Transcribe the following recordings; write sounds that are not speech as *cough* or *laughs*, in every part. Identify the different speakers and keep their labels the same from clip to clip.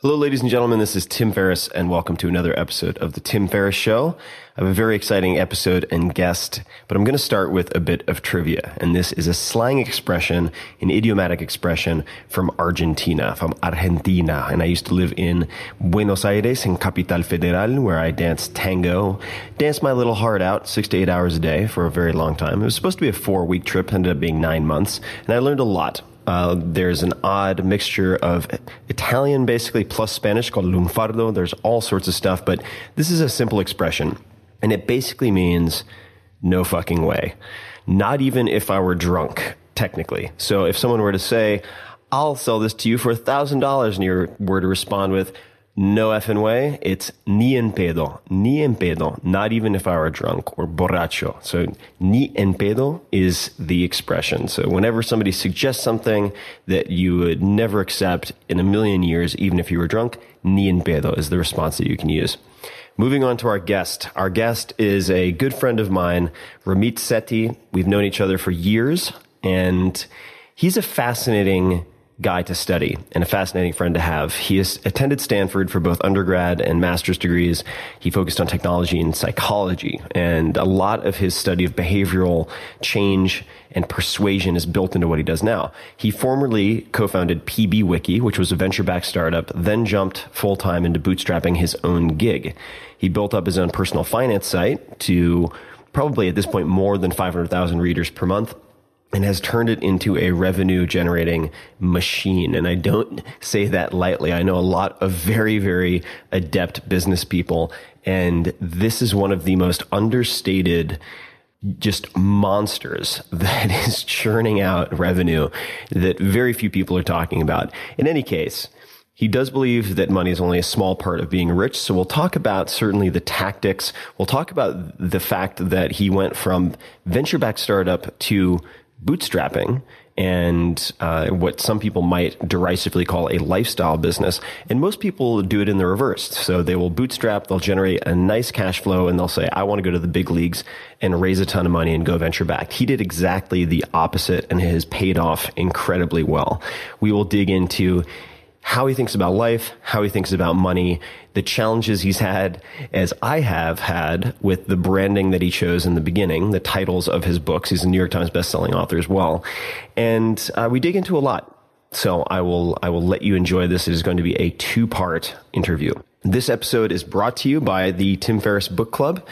Speaker 1: Hello, ladies and gentlemen. This is Tim Ferriss, and welcome to another episode of The Tim Ferriss Show. I have a very exciting episode and guest, but I'm going to start with a bit of trivia. And this is a slang expression, an idiomatic expression from Argentina, from Argentina. And I used to live in Buenos Aires, in Capital Federal, where I danced tango, danced my little heart out six to eight hours a day for a very long time. It was supposed to be a four week trip, ended up being nine months, and I learned a lot. Uh, there's an odd mixture of Italian, basically, plus Spanish called lunfardo. There's all sorts of stuff, but this is a simple expression. And it basically means no fucking way. Not even if I were drunk, technically. So if someone were to say, I'll sell this to you for a $1,000, and you were to respond with, no effing way. It's ni en pedo. Ni en pedo. Not even if I were drunk or borracho. So ni en pedo is the expression. So whenever somebody suggests something that you would never accept in a million years, even if you were drunk, ni en pedo is the response that you can use. Moving on to our guest. Our guest is a good friend of mine, Ramit Sethi. We've known each other for years and he's a fascinating guy to study and a fascinating friend to have. He has attended Stanford for both undergrad and master's degrees. He focused on technology and psychology, and a lot of his study of behavioral change and persuasion is built into what he does now. He formerly co-founded PBWiki, which was a venture-backed startup, then jumped full-time into bootstrapping his own gig. He built up his own personal finance site to probably at this point more than 500,000 readers per month and has turned it into a revenue generating machine. And I don't say that lightly. I know a lot of very, very adept business people. And this is one of the most understated just monsters *laughs* that is churning out revenue that very few people are talking about. In any case, he does believe that money is only a small part of being rich. So we'll talk about certainly the tactics. We'll talk about the fact that he went from venture backed startup to bootstrapping and uh, what some people might derisively call a lifestyle business. And most people do it in the reverse. So they will bootstrap, they'll generate a nice cash flow, and they'll say, I want to go to the big leagues and raise a ton of money and go venture back. He did exactly the opposite and has paid off incredibly well. We will dig into how he thinks about life, how he thinks about money, the challenges he's had, as I have had with the branding that he chose in the beginning, the titles of his books. He's a New York Times bestselling author as well. And uh, we dig into a lot. So I will, I will let you enjoy this. It is going to be a two part interview. This episode is brought to you by the Tim Ferriss Book Club,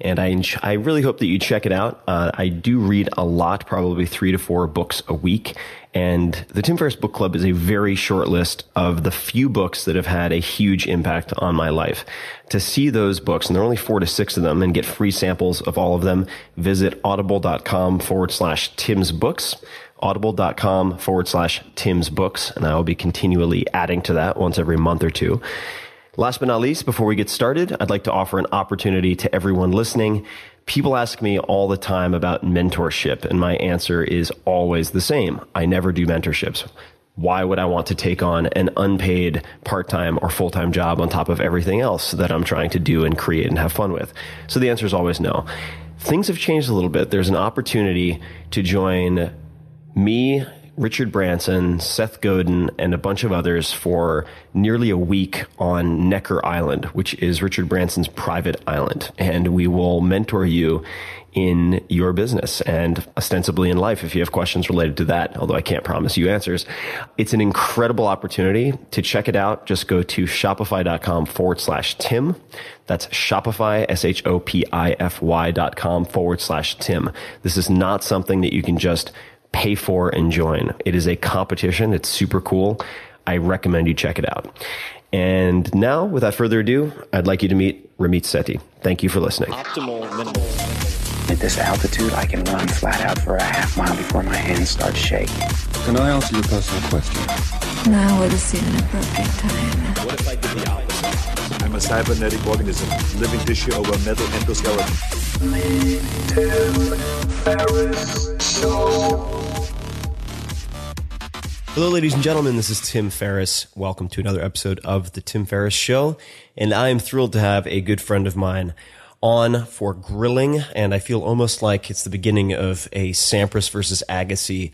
Speaker 1: and I I really hope that you check it out. Uh, I do read a lot, probably three to four books a week, and the Tim Ferriss Book Club is a very short list of the few books that have had a huge impact on my life. To see those books, and there are only four to six of them, and get free samples of all of them, visit audible.com forward slash Tim's Books audible.com forward slash Tim's books. And I will be continually adding to that once every month or two. Last but not least, before we get started, I'd like to offer an opportunity to everyone listening. People ask me all the time about mentorship, and my answer is always the same. I never do mentorships. Why would I want to take on an unpaid part-time or full-time job on top of everything else that I'm trying to do and create and have fun with? So the answer is always no. Things have changed a little bit. There's an opportunity to join me Richard Branson, Seth Godin, and a bunch of others for nearly a week on Necker Island, which is Richard Branson's private island. And we will mentor you in your business and ostensibly in life if you have questions related to that, although I can't promise you answers. It's an incredible opportunity to check it out. Just go to shopify.com forward slash Tim. That's Shopify, S-H-O-P-I-F-Y dot com forward slash Tim. This is not something that you can just pay for and join. It is a competition. It's super cool. I recommend you check it out. And now, without further ado, I'd like you to meet Ramit Sethi. Thank you for listening. Optimal minimal.
Speaker 2: At this altitude, I can run flat out for a half mile before my hands start shaking.
Speaker 3: Can I answer your personal question?
Speaker 4: Now would seem an appropriate time.
Speaker 5: What if I did the opposite? I'm a cybernetic organism, living tissue over metal endoskeleton.
Speaker 1: Hello, ladies and gentlemen. This is Tim Ferriss. Welcome to another episode of The Tim Ferriss Show. And I am thrilled to have a good friend of mine on for grilling. And I feel almost like it's the beginning of a Sampras versus Agassi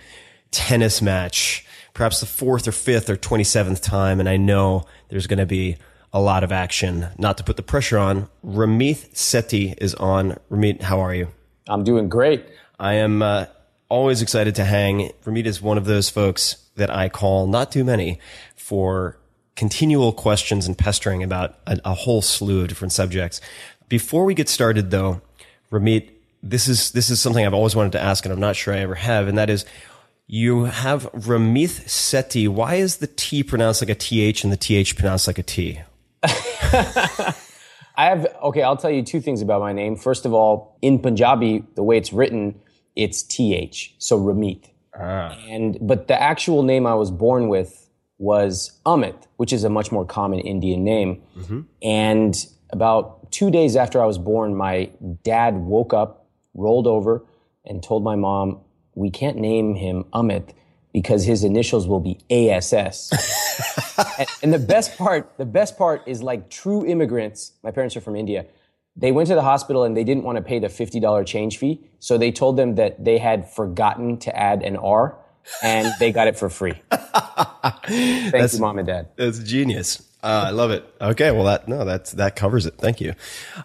Speaker 1: tennis match, perhaps the fourth or fifth or 27th time. And I know there's going to be a lot of action. Not to put the pressure on, Ramit Sethi is on. Ramit, how are you?
Speaker 6: I'm doing great.
Speaker 1: I am uh, always excited to hang. Ramit is one of those folks that I call not too many for continual questions and pestering about a, a whole slew of different subjects. Before we get started though, Ramit, this is, this is something I've always wanted to ask and I'm not sure I ever have. And that is, you have Ramit Sethi. Why is the T pronounced like a TH and the TH pronounced like a T? *laughs*
Speaker 6: I have, okay, I'll tell you two things about my name. First of all, in Punjabi, the way it's written, it's TH. So Ramit. Ah. And but the actual name I was born with was Amit, which is a much more common Indian name. Mm-hmm. And about two days after I was born, my dad woke up, rolled over, and told my mom, "We can't name him Amit because his initials will be ASS." *laughs* and, and the best part, the best part is like true immigrants. My parents are from India they went to the hospital and they didn't want to pay the $50 change fee. So they told them that they had forgotten to add an R and they got it for free. *laughs* Thank that's, you, mom and dad.
Speaker 1: That's genius. Uh, I love it. Okay. Well, that, no, that's, that covers it. Thank you.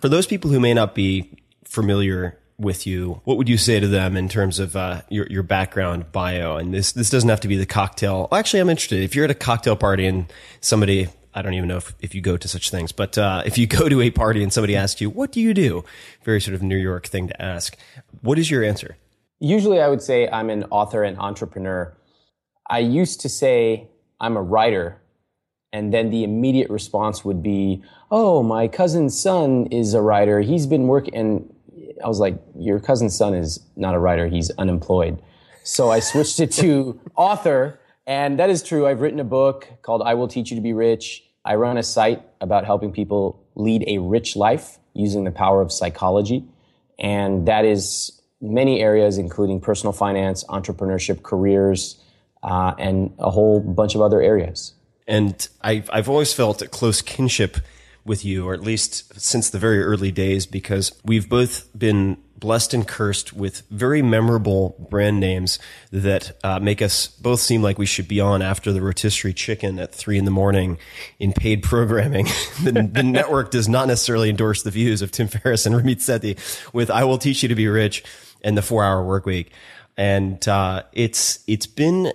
Speaker 1: For those people who may not be familiar with you, what would you say to them in terms of uh, your your background bio? And this this doesn't have to be the cocktail. Well, actually, I'm interested. If you're at a cocktail party and somebody I don't even know if, if you go to such things, but uh, if you go to a party and somebody asks you, what do you do? Very sort of New York thing to ask. What is your answer?
Speaker 6: Usually I would say I'm an author and entrepreneur. I used to say I'm a writer, and then the immediate response would be, oh, my cousin's son is a writer. He's been working. I was like, your cousin's son is not a writer, he's unemployed. So I switched it to *laughs* author and that is true. I've written a book called I Will Teach You to Be Rich. I run a site about helping people lead a rich life using the power of psychology. And that is many areas, including personal finance, entrepreneurship, careers, uh, and a whole bunch of other areas.
Speaker 1: And I've, I've always felt a close kinship with you, or at least since the very early days, because we've both been blessed and cursed with very memorable brand names that uh, make us both seem like we should be on after the rotisserie chicken at three in the morning in paid programming. *laughs* the, the *laughs* network does not necessarily endorse the views of Tim Ferriss and Ramit Sethi with "I will teach you to be rich" and the Four Hour Work Week, and uh, it's it's been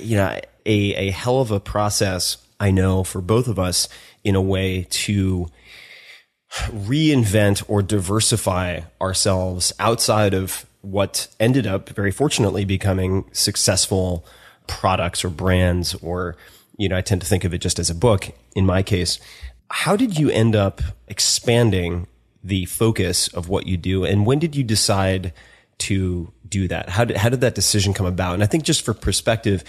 Speaker 1: you know a a hell of a process I know, for both of us in a way to reinvent or diversify ourselves outside of what ended up very fortunately becoming successful products or brands or you know I tend to think of it just as a book in my case. How did you end up expanding the focus of what you do and when did you decide to do that? How did how did that decision come about? And I think just for perspective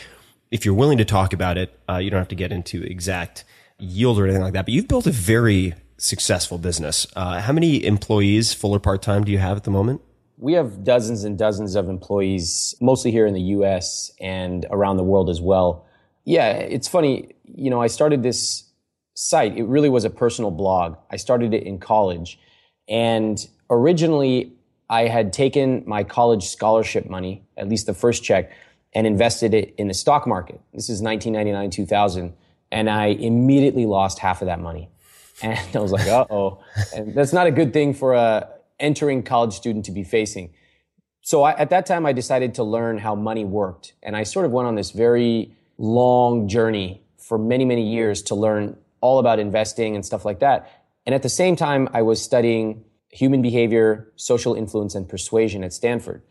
Speaker 1: if you're willing to talk about it uh, you don't have to get into exact yield or anything like that but you've built a very successful business uh, how many employees full or part-time do you have at the moment
Speaker 6: we have dozens and dozens of employees, mostly here in the US and around the world as well. Yeah, it's funny. You know, I started this site. It really was a personal blog. I started it in college. And originally, I had taken my college scholarship money, at least the first check, and invested it in the stock market. This is 1999, 2000. And I immediately lost half of that money. And I was like, uh oh. That's not a good thing for a, entering college student to be facing. So I, at that time, I decided to learn how money worked. And I sort of went on this very long journey for many, many years to learn all about investing and stuff like that. And at the same time, I was studying human behavior, social influence, and persuasion at Stanford.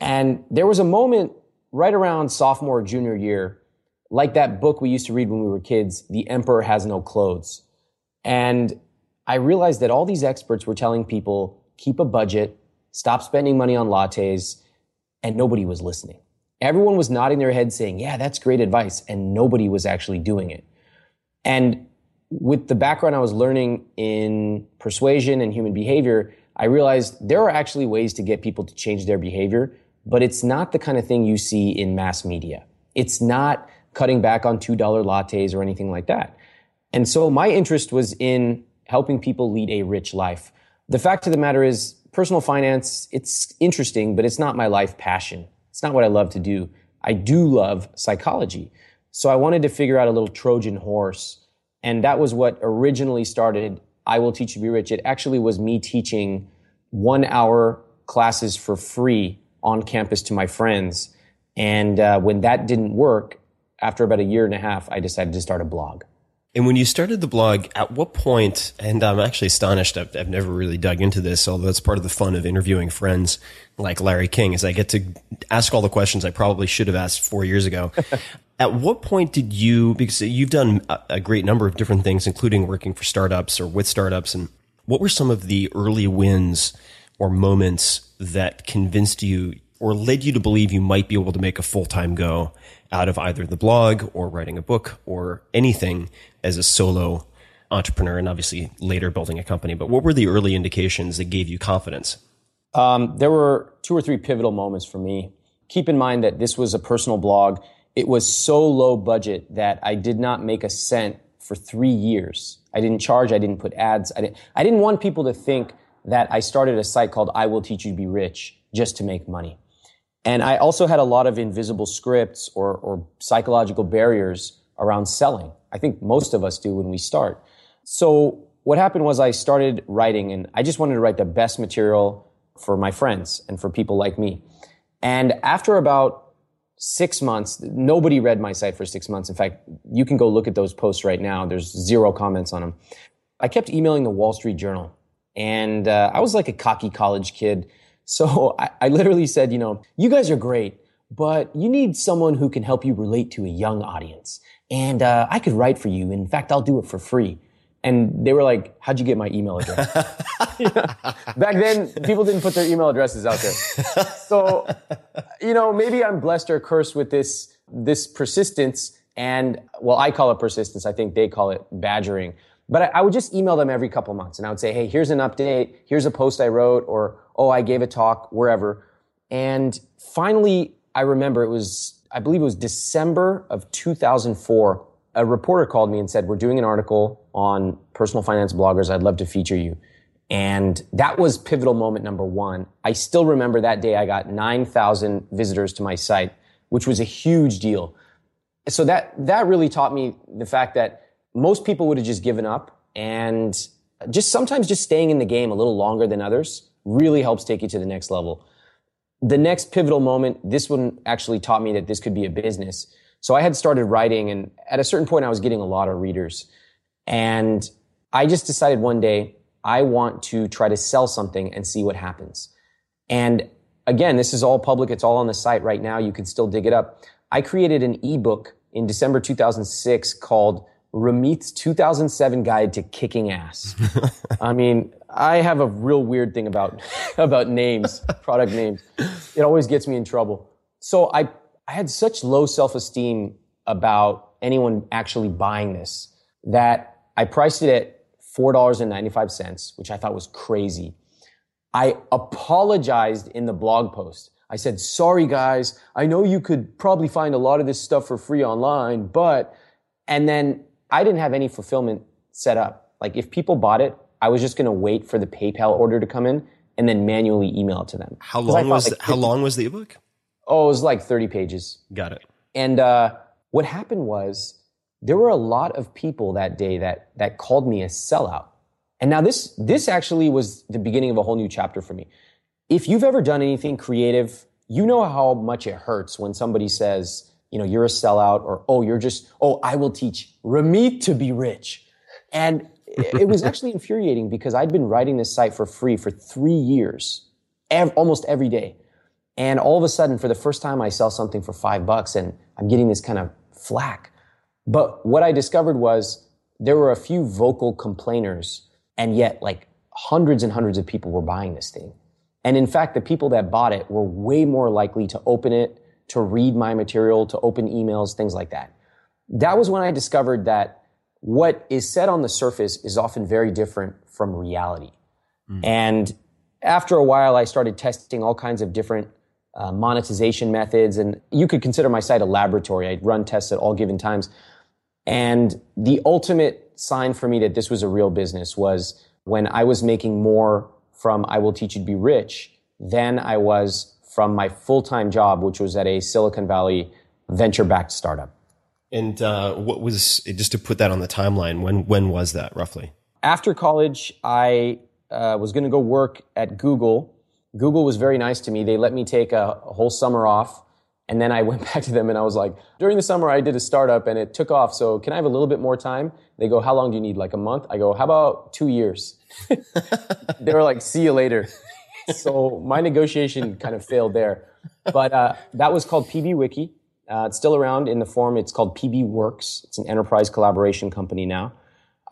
Speaker 6: And there was a moment right around sophomore, junior year, like that book we used to read when we were kids, The Emperor Has No Clothes. And I realized that all these experts were telling people keep a budget, stop spending money on lattes, and nobody was listening. Everyone was nodding their head saying, yeah, that's great advice. And nobody was actually doing it. And with the background I was learning in persuasion and human behavior, I realized there are actually ways to get people to change their behavior, but it's not the kind of thing you see in mass media. It's not cutting back on $2 lattes or anything like that. And so my interest was in helping people lead a rich life. The fact of the matter is, personal finance, it's interesting, but it's not my life passion. It's not what I love to do. I do love psychology. So I wanted to figure out a little Trojan horse. And that was what originally started I Will Teach You to Be Rich. It actually was me teaching one hour classes for free on campus to my friends. And uh, when that didn't work, after about a year and a half, I decided to start a blog.
Speaker 1: And when you started the blog, at what point, and I'm actually astonished, I've, I've, never really dug into this, although that's part of the fun of interviewing friends like Larry King, is I get to ask all the questions I probably should have asked four years ago. *laughs* at what point did you, because you've done a great number of different things, including working for startups or with startups, and what were some of the early wins or moments that convinced you or led you to believe you might be able to make a full time go out of either the blog or writing a book or anything as a solo entrepreneur and obviously later building a company. But what were the early indications that gave you confidence?
Speaker 6: Um, there were two or three pivotal moments for me. Keep in mind that this was a personal blog. It was so low budget that I did not make a cent for three years. I didn't charge. I didn't put ads. I didn't, I didn't want people to think that I started a site called I Will Teach You to Be Rich just to make money. And I also had a lot of invisible scripts or, or psychological barriers around selling. I think most of us do when we start. So what happened was I started writing and I just wanted to write the best material for my friends and for people like me. And after about six months, nobody read my site for six months. In fact, you can go look at those posts right now. There's zero comments on them. I kept emailing the Wall Street Journal and uh, I was like a cocky college kid so *laughs* I, I literally said, you know, you guys are great, but you need someone who can help you relate to a young audience. And uh, I could write for you. In fact, I'll do it for free. And they were like, how'd you get my email address? *laughs* *laughs* Back then, people didn't put their email addresses out there. So, you know, maybe I'm blessed or cursed with this, this persistence. And well, I call it persistence. I think they call it badgering. But I, I would just email them every couple months and I would say, Hey, here's an update. Here's a post I wrote or, oh, I gave a talk wherever. And finally, I remember it was, I believe it was December of 2004. A reporter called me and said, we're doing an article on personal finance bloggers. I'd love to feature you. And that was pivotal moment number one. I still remember that day I got 9,000 visitors to my site, which was a huge deal. So that, that really taught me the fact that most people would have just given up and just sometimes just staying in the game a little longer than others really helps take you to the next level. The next pivotal moment, this one actually taught me that this could be a business. So I had started writing and at a certain point I was getting a lot of readers. And I just decided one day I want to try to sell something and see what happens. And again, this is all public. It's all on the site right now. You can still dig it up. I created an ebook in December 2006 called Ramit's 2007 Guide to Kicking Ass. *laughs* I mean, I have a real weird thing about, *laughs* about names, product names. It always gets me in trouble. So I, I had such low self-esteem about anyone actually buying this that I priced it at $4.95, which I thought was crazy. I apologized in the blog post. I said, sorry guys, I know you could probably find a lot of this stuff for free online, but, and then I didn't have any fulfillment set up. Like if people bought it, I was just going to wait for the PayPal order to come in and then manually email it to them.
Speaker 1: How long was like 50, how long was the ebook?
Speaker 6: Oh, it was like 30 pages.
Speaker 1: Got it.
Speaker 6: And uh, what happened was there were a lot of people that day that that called me a sellout. And now this this actually was the beginning of a whole new chapter for me. If you've ever done anything creative, you know how much it hurts when somebody says, you know, you're a sellout or oh, you're just oh, I will teach Ramit to be rich. And it was actually infuriating because I'd been writing this site for free for 3 years, ev- almost every day. And all of a sudden for the first time I sell something for 5 bucks and I'm getting this kind of flack. But what I discovered was there were a few vocal complainers and yet like hundreds and hundreds of people were buying this thing. And in fact, the people that bought it were way more likely to open it, to read my material, to open emails, things like that. That was when I discovered that what is said on the surface is often very different from reality. Mm. And after a while, I started testing all kinds of different uh, monetization methods. And you could consider my site a laboratory. I'd run tests at all given times. And the ultimate sign for me that this was a real business was when I was making more from I Will Teach You to Be Rich than I was from my full time job, which was at a Silicon Valley venture backed startup.
Speaker 1: And uh, what was just to put that on the timeline? When when was that roughly?
Speaker 6: After college, I uh, was going to go work at Google. Google was very nice to me. They let me take a, a whole summer off and then I *laughs* went back to them and I was like, during the summer I did a startup and it took off. So can I have a little bit more time? They go, how long do you need? Like a month? I go, how about two years? *laughs* they were like, see you later. so my negotiation kind of failed there. But uh, that was called PB Wiki. Uh, it's still around in the form. It's called PB Works. It's an enterprise collaboration company now.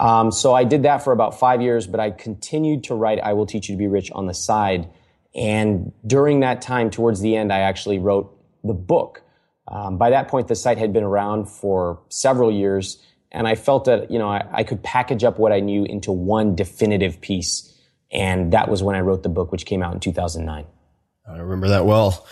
Speaker 6: Um, so I did that for about five years, but I continued to write I Will Teach You to Be Rich on the side. And during that time, towards the end, I actually wrote the book. Um, by that point, the site had been around for several years, and I felt that you know I, I, could package up what I knew into one definitive piece, and that was when I wrote the book, which came out in 2009. I
Speaker 1: remember that well.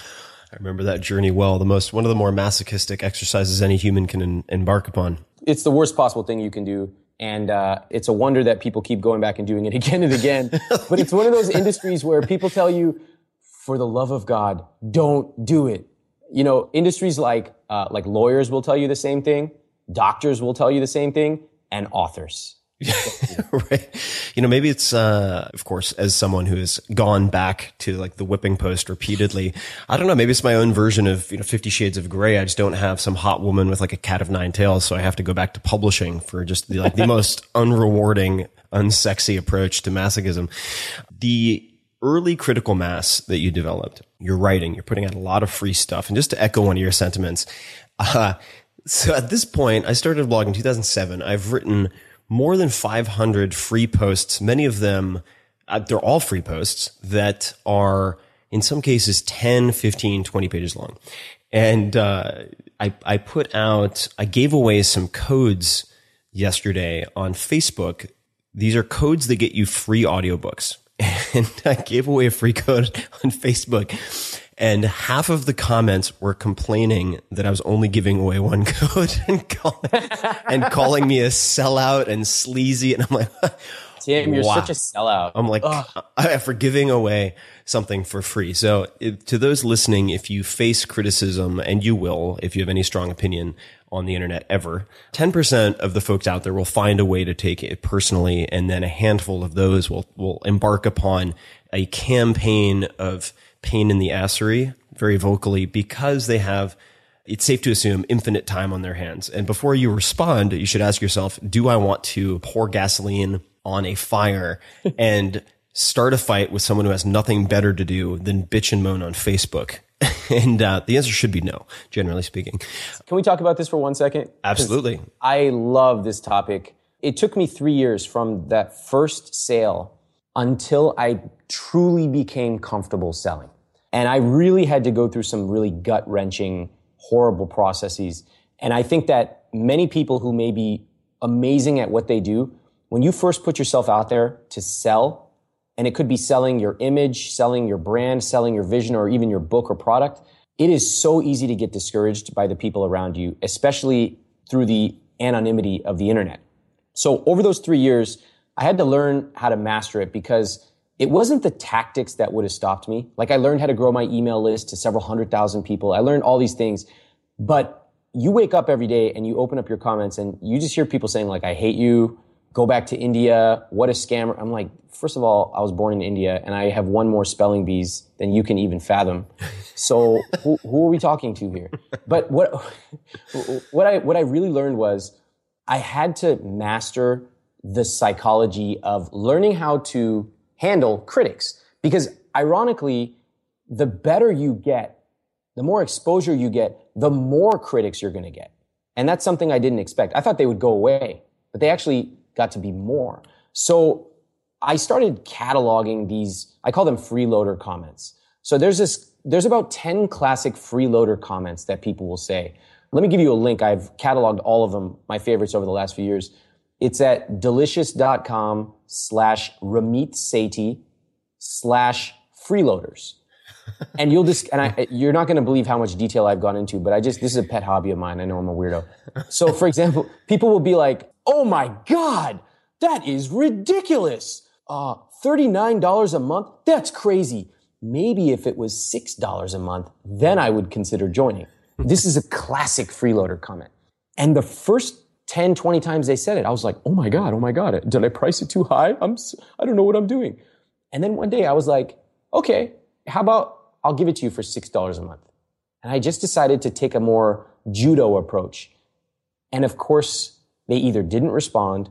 Speaker 1: I remember that journey well. The most one of the more masochistic exercises any human can in, embark upon.
Speaker 6: It's the worst possible thing you can do. And uh, it's a wonder that people keep going back and doing it *laughs* again and again. *laughs* but it's one of those industries where people tell you, for the love of God, don't do it you know, industries like uh, like lawyers will tell you the same thing, doctors will tell you the same thing, and authors. *laughs*
Speaker 1: right. You know, maybe it's, uh, of course, as someone who has gone back to like the whipping post repeatedly, I don't know, maybe it's my own version of, you know, 50 shades of gray. I just don't have some hot woman with like a cat of nine tails. So I have to go back to publishing for just the, like the *laughs* most unrewarding, unsexy approach to masochism. The early critical mass that you developed, you're writing, you're putting out a lot of free stuff. And just to echo one of your sentiments, uh, so at this point, I started a blog in 2007. I've written more than 500 free posts, many of them, uh, they're all free posts that are in some cases 10, 15, 20 pages long. And, uh, I, I put out, I gave away some codes yesterday on Facebook. These are codes that get you free audiobooks *laughs* and I gave away a free code *laughs* on Facebook. And half of the comments were complaining that I was only giving away one *laughs* code and calling, and calling me a sellout and sleazy. And I'm like, *laughs*
Speaker 6: Tim, you're wow. such a sellout.
Speaker 1: I'm like, I, for giving away something for free. So to those listening, if you face criticism, and you will, if you have any strong opinion on the internet ever, 10% of the folks out there will find a way to take it personally. And then a handful of those will, will embark upon a campaign of pain in the assery very vocally because they have it's safe to assume infinite time on their hands. And before you respond, you should ask yourself, do I want to pour gasoline on a fire *laughs* and start a fight with someone who has nothing better to do than bitch and moan on Facebook? *laughs* and uh, the answer should be no, generally speaking.
Speaker 6: Can we talk about this for one second?
Speaker 1: Absolutely.
Speaker 6: I love this topic. It took me three years from that first sale until I truly became comfortable selling. And I really had to go through some really gut wrenching, horrible processes. And I think that many people who may be amazing at what they do, when you first put yourself out there to sell, and it could be selling your image, selling your brand, selling your vision, or even your book or product, it is so easy to get discouraged by the people around you, especially through the anonymity of the internet. So over those three years, I had to learn how to master it because it wasn't the tactics that would have stopped me. Like I learned how to grow my email list to several hundred thousand people. I learned all these things, but you wake up every day and you open up your comments and you just hear people saying like, I hate you. Go back to India. What a scammer. I'm like, first of all, I was born in India and I have one more spelling bees than you can even fathom. So who, who are we talking to here? But what, *laughs* what I, what I really learned was I had to master the psychology of learning how to handle critics. Because ironically, the better you get, the more exposure you get, the more critics you're going to get. And that's something I didn't expect. I thought they would go away, but they actually got to be more. So I started cataloging these, I call them freeloader comments. So there's this, there's about 10 classic freeloader comments that people will say. Let me give you a link. I've cataloged all of them, my favorites over the last few years. It's at delicious.com slash Ramit Sethi slash freeloaders. *laughs* and you'll just, and I, you're not going to believe how much detail I've gone into, but I just, this is a pet hobby of mine. I know I'm a weirdo. So for example, people will be like, Oh my God, that is ridiculous. Uh, $39 a month? That's crazy. Maybe if it was $6 a month, then I would consider joining. This is a classic freeloader comment. And the first 10, 20 times they said it, I was like, oh my God, oh my God, did I price it too high? I'm, I don't know what I'm doing. And then one day I was like, okay, how about I'll give it to you for $6 a month. And I just decided to take a more judo approach. And of course, they either didn't respond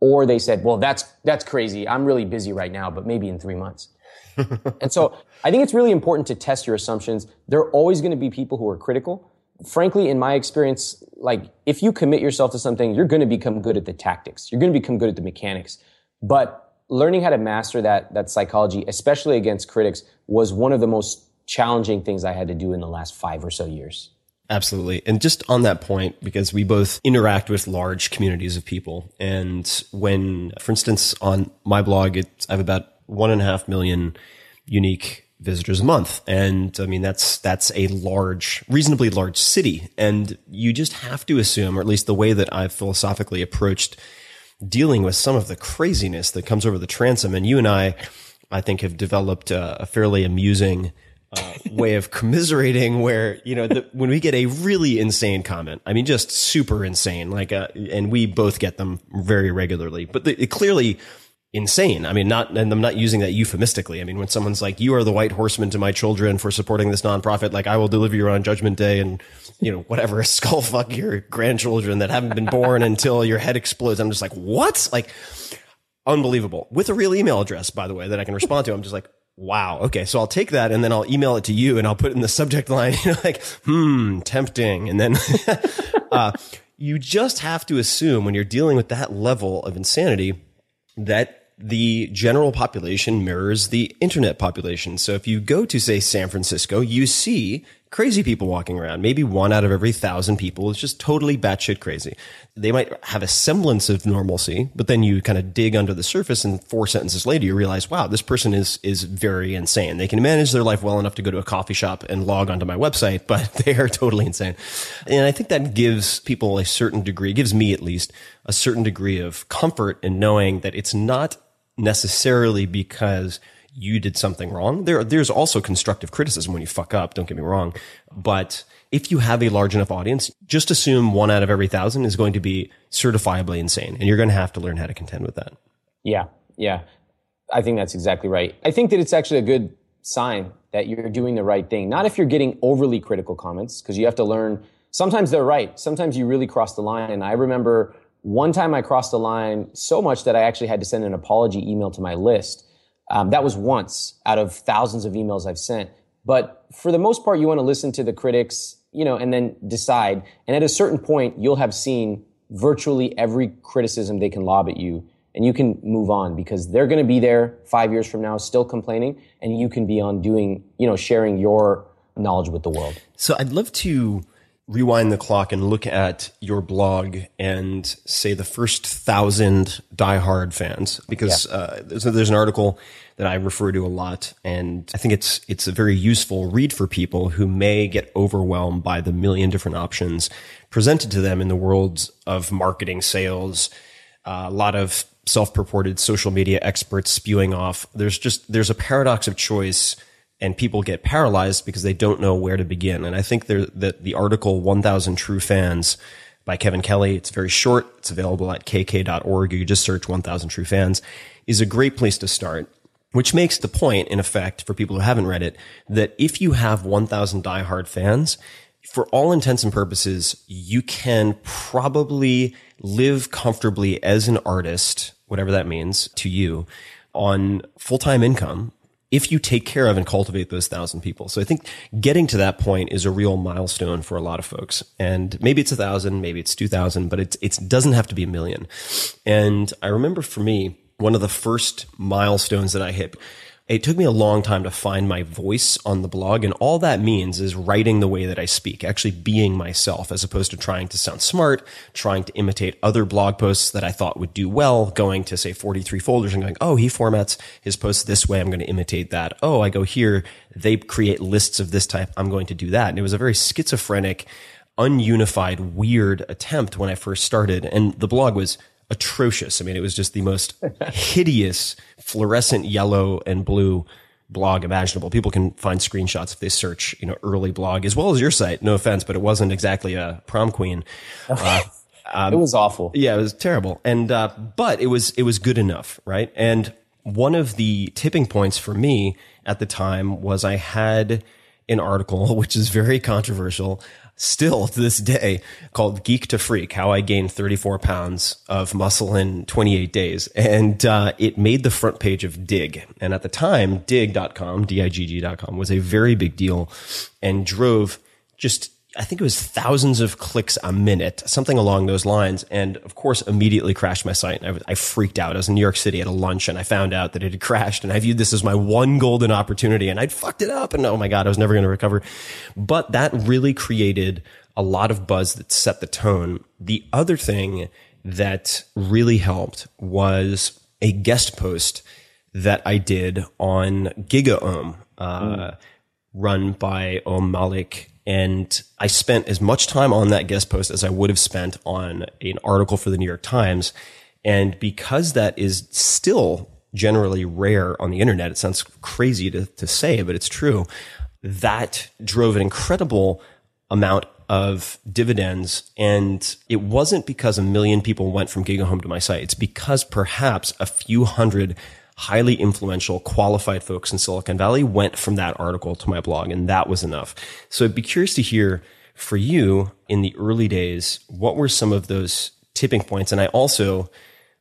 Speaker 6: or they said, well, that's, that's crazy. I'm really busy right now, but maybe in three months. *laughs* and so I think it's really important to test your assumptions. There are always going to be people who are critical frankly, in my experience, like if you commit yourself to something, you're going to become good at the tactics. You're going to become good at the mechanics. But learning how to master that, that psychology, especially against critics, was one of the most challenging things I had to do in the last five or so years.
Speaker 1: Absolutely. And just on that point, because we both interact with large communities of people. And when, for instance, on my blog, I have about one and a half million unique visitors a month. And I mean, that's, that's a large, reasonably large city. And you just have to assume, or at least the way that I've philosophically approached dealing with some of the craziness that comes over the transom. And you and I, I think have developed a, a fairly amusing uh, *laughs* way of commiserating where, you know, the, when we get a really insane comment, I mean, just super insane, like, uh, and we both get them very regularly, but the, it clearly, insane. I mean, not, and I'm not using that euphemistically. I mean, when someone's like, you are the white horseman to my children for supporting this nonprofit, like I will deliver you on judgment day and, you know, whatever, *laughs* skull fuck your grandchildren that haven't been born until your head explodes. I'm just like, what? Like, unbelievable. With a real email address, by the way, that I can respond to. I'm just like, wow. Okay. So I'll take that and then I'll email it to you and I'll put it in the subject line, *laughs* you know, like, hmm, tempting. And then, *laughs* uh, you just have to assume when you're dealing with that level of insanity that the general population mirrors the internet population. So if you go to, say, San Francisco, you see crazy people walking around. Maybe one out of every thousand people is just totally batshit crazy. They might have a semblance of normalcy, but then you kind of dig under the surface and four sentences later you realize, wow, this person is, is very insane. They can manage their life well enough to go to a coffee shop and log onto my website, but *laughs* they are totally insane. And I think that gives people a certain degree, gives me at least a certain degree of comfort in knowing that it's not necessarily because you did something wrong. There, there's also constructive criticism when you fuck up. Don't get me wrong. But if you have a large enough audience, just assume one out of every thousand is going to be certifiably insane. And you're going to have to learn how to contend with that.
Speaker 6: Yeah. Yeah. I think that's exactly right. I think that it's actually a good sign that you're doing the right thing. Not if you're getting overly critical comments, because you have to learn. Sometimes they're right. Sometimes you really cross the line. And I remember one time I crossed the line so much that I actually had to send an apology email to my list. Um, that was once out of thousands of emails I've sent. But for the most part, you want to listen to the critics, you know, and then decide. And at a certain point, you'll have seen virtually every criticism they can lob at you and you can move on because they're going to be there five years from now still complaining and you can be on doing you know sharing your knowledge with the world
Speaker 1: so i'd love to rewind the clock and look at your blog and say the first thousand diehard fans because yeah. uh, there's, there's an article that I refer to a lot, and I think it's it's a very useful read for people who may get overwhelmed by the million different options presented to them in the world of marketing, sales, uh, a lot of self-purported social media experts spewing off. There's just there's a paradox of choice and people get paralyzed because they don't know where to begin. And I think there, that the article 1000 True Fans by Kevin Kelly, it's very short. It's available at kk.org. You just search 1000 True Fans is a great place to start, which makes the point, in effect, for people who haven't read it, that if you have 1000 diehard fans, for all intents and purposes, you can probably live comfortably as an artist, whatever that means to you, on full time income if you take care of and cultivate those thousand people. So I think getting to that point is a real milestone for a lot of folks. And maybe it's a thousand, maybe it's 2000, but it, it doesn't have to be a million. And I remember for me, one of the first milestones that I hit it took me a long time to find my voice on the blog. And all that means is writing the way that I speak, actually being myself as opposed to trying to sound smart, trying to imitate other blog posts that I thought would do well, going to say 43 folders and going, Oh, he formats his posts this way. I'm going to imitate that. Oh, I go here. They create lists of this type. I'm going to do that. And it was a very schizophrenic, ununified, weird attempt when I first started. And the blog was atrocious. I mean, it was just the most hideous fluorescent yellow and blue blog imaginable. People can find screenshots if they search, you know, early blog as well as your site. No offense, but it wasn't exactly a prom queen. *laughs*
Speaker 6: Uh, um, it was awful.
Speaker 1: Yeah, it was terrible. And, uh, but it was, it was good enough, right? And one of the tipping points for me at the time was I had an article, *laughs* which is very controversial still *laughs* to this day called Geek to Freak, how I gained 34 pounds of muscle in 28 days. And uh, it made the front page of Digg. And at the time, Digg.com, D-I-G-G.com was a very big deal and drove just I think it was thousands of clicks a minute, something along those lines. And of course, immediately crashed my site. I, I, freaked out. I was in New York City at a lunch and I found out that it had crashed and I viewed this as my one golden opportunity and I'd fucked it up. And oh my God, I was never going to recover. But that really created a lot of buzz that set the tone. The other thing that really helped was a guest post that I did on GigaOM, uh, mm. run by Om Malik and I spent as much time on that guest post as I would have spent on an article for the New York Times. And because that is still generally rare on the internet, it sounds crazy to, to say, but it's true. That drove an incredible amount of dividends. And it wasn't because a million people went from GigaOM to my site. It's because perhaps a few hundred highly influential, qualified folks in Silicon Valley went from that article to my blog, and that was enough. So I'd be curious to hear for you in the early days, what were some of those tipping points? And I also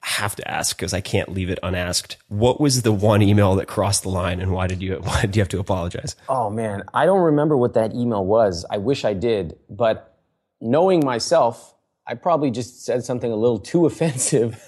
Speaker 1: have to ask because I can't leave it unasked. What was the one email that crossed the line, and why did you *laughs* why did you have to apologize?
Speaker 6: Oh man, I don't remember what that email was. I wish I did, but knowing myself, I probably just said something a little too *laughs* offensive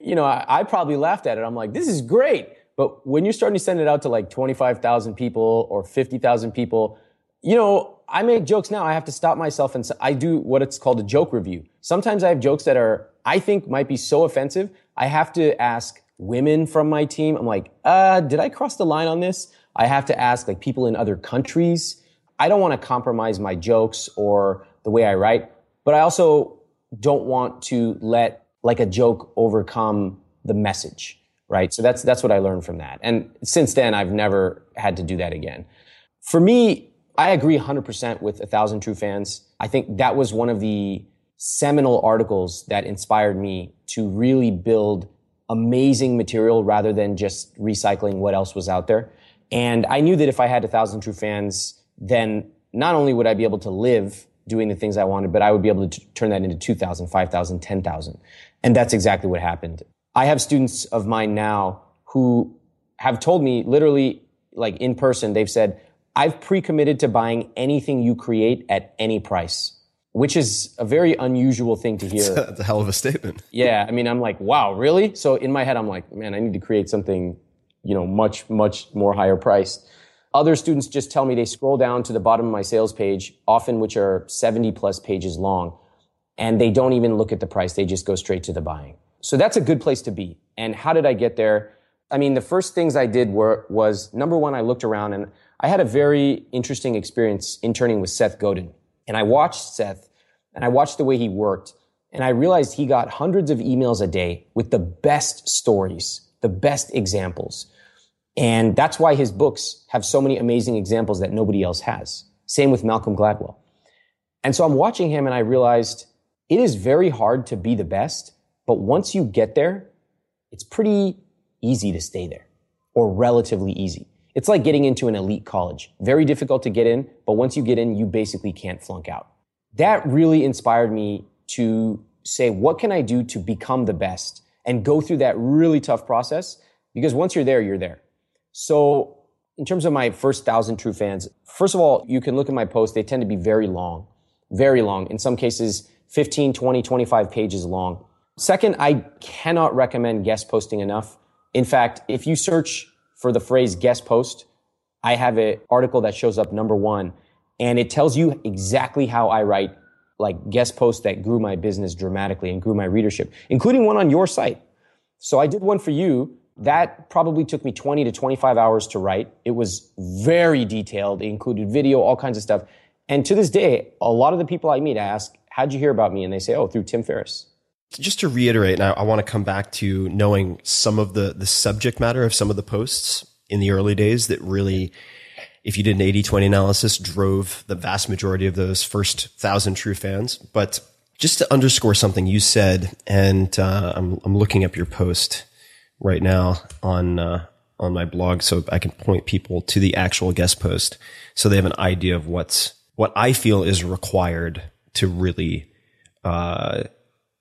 Speaker 6: you know, I, I, probably laughed at it. I'm like, this is great. But when you're starting to send it out to like 25,000 people or 50,000 people, you know, I make jokes now. I have to stop myself and I do what it's called a joke review. Sometimes I have jokes that are, I think might be so offensive. I have to ask women from my team. I'm like, uh, did I cross the line on this? I have to ask like people in other countries. I don't want to compromise my jokes or the way I write, but I also don't want to let like a joke overcome the message, right? So that's, that's what I learned from that. And since then, I've never had to do that again. For me, I agree 100% with a thousand true fans. I think that was one of the seminal articles that inspired me to really build amazing material rather than just recycling what else was out there. And I knew that if I had a thousand true fans, then not only would I be able to live doing the things I wanted, but I would be able to t- turn that into 2,000, 5,000, 10,000. And that's exactly what happened. I have students of mine now who have told me literally, like in person, they've said, I've pre-committed to buying anything you create at any price, which is a very unusual thing to hear. *laughs*
Speaker 1: That's a hell of a statement.
Speaker 6: Yeah, I mean, I'm like, wow, really? So in my head, I'm like, man, I need to create something, you know, much, much more higher priced. Other students just tell me they scroll down to the bottom of my sales page, often which are 70 plus pages long, and they don't even look at the price. They just go straight to the buying. So that's a good place to be. And how did I get there? I mean, the first things I did were, was number one, I looked around and I had a very interesting experience interning with Seth Godin. And I watched Seth and I watched the way he worked and I realized he got hundreds of emails a day with the best stories, the best examples. And that's why his books have so many amazing examples that nobody else has. Same with Malcolm Gladwell. And so I'm watching him and I realized it is very hard to be the best, but once you get there, it's pretty easy to stay there or relatively easy. It's like getting into an elite college. Very difficult to get in, but once you get in, you basically can't flunk out. That really inspired me to say, what can I do to become the best and go through that really tough process? Because once you're there, you're there. So in terms of my first thousand true fans, first of all, you can look at my posts. They tend to be very long, very long. In some cases, 15, 20, 25 pages long. Second, I cannot recommend guest posting enough. In fact, if you search for the phrase guest post, I have an article that shows up number one and it tells you exactly how I write like guest posts that grew my business dramatically and grew my readership, including one on your site. So I did one for you. That probably took me 20 to 25 hours to write. It was very detailed. It included video, all kinds of stuff. And to this day, a lot of the people I meet ask, how'd you hear about me? And they say, oh, through Tim Ferriss.
Speaker 1: Just to reiterate, and I, I want to come back to knowing some of the, the subject matter of some of the posts in the early days that really, if you did an 80 20 analysis, drove the vast majority of those first thousand true fans. But just to underscore something you said, and uh, I'm, I'm looking up your post right now on uh, on my blog, so I can point people to the actual guest post, so they have an idea of what's what I feel is required to really uh,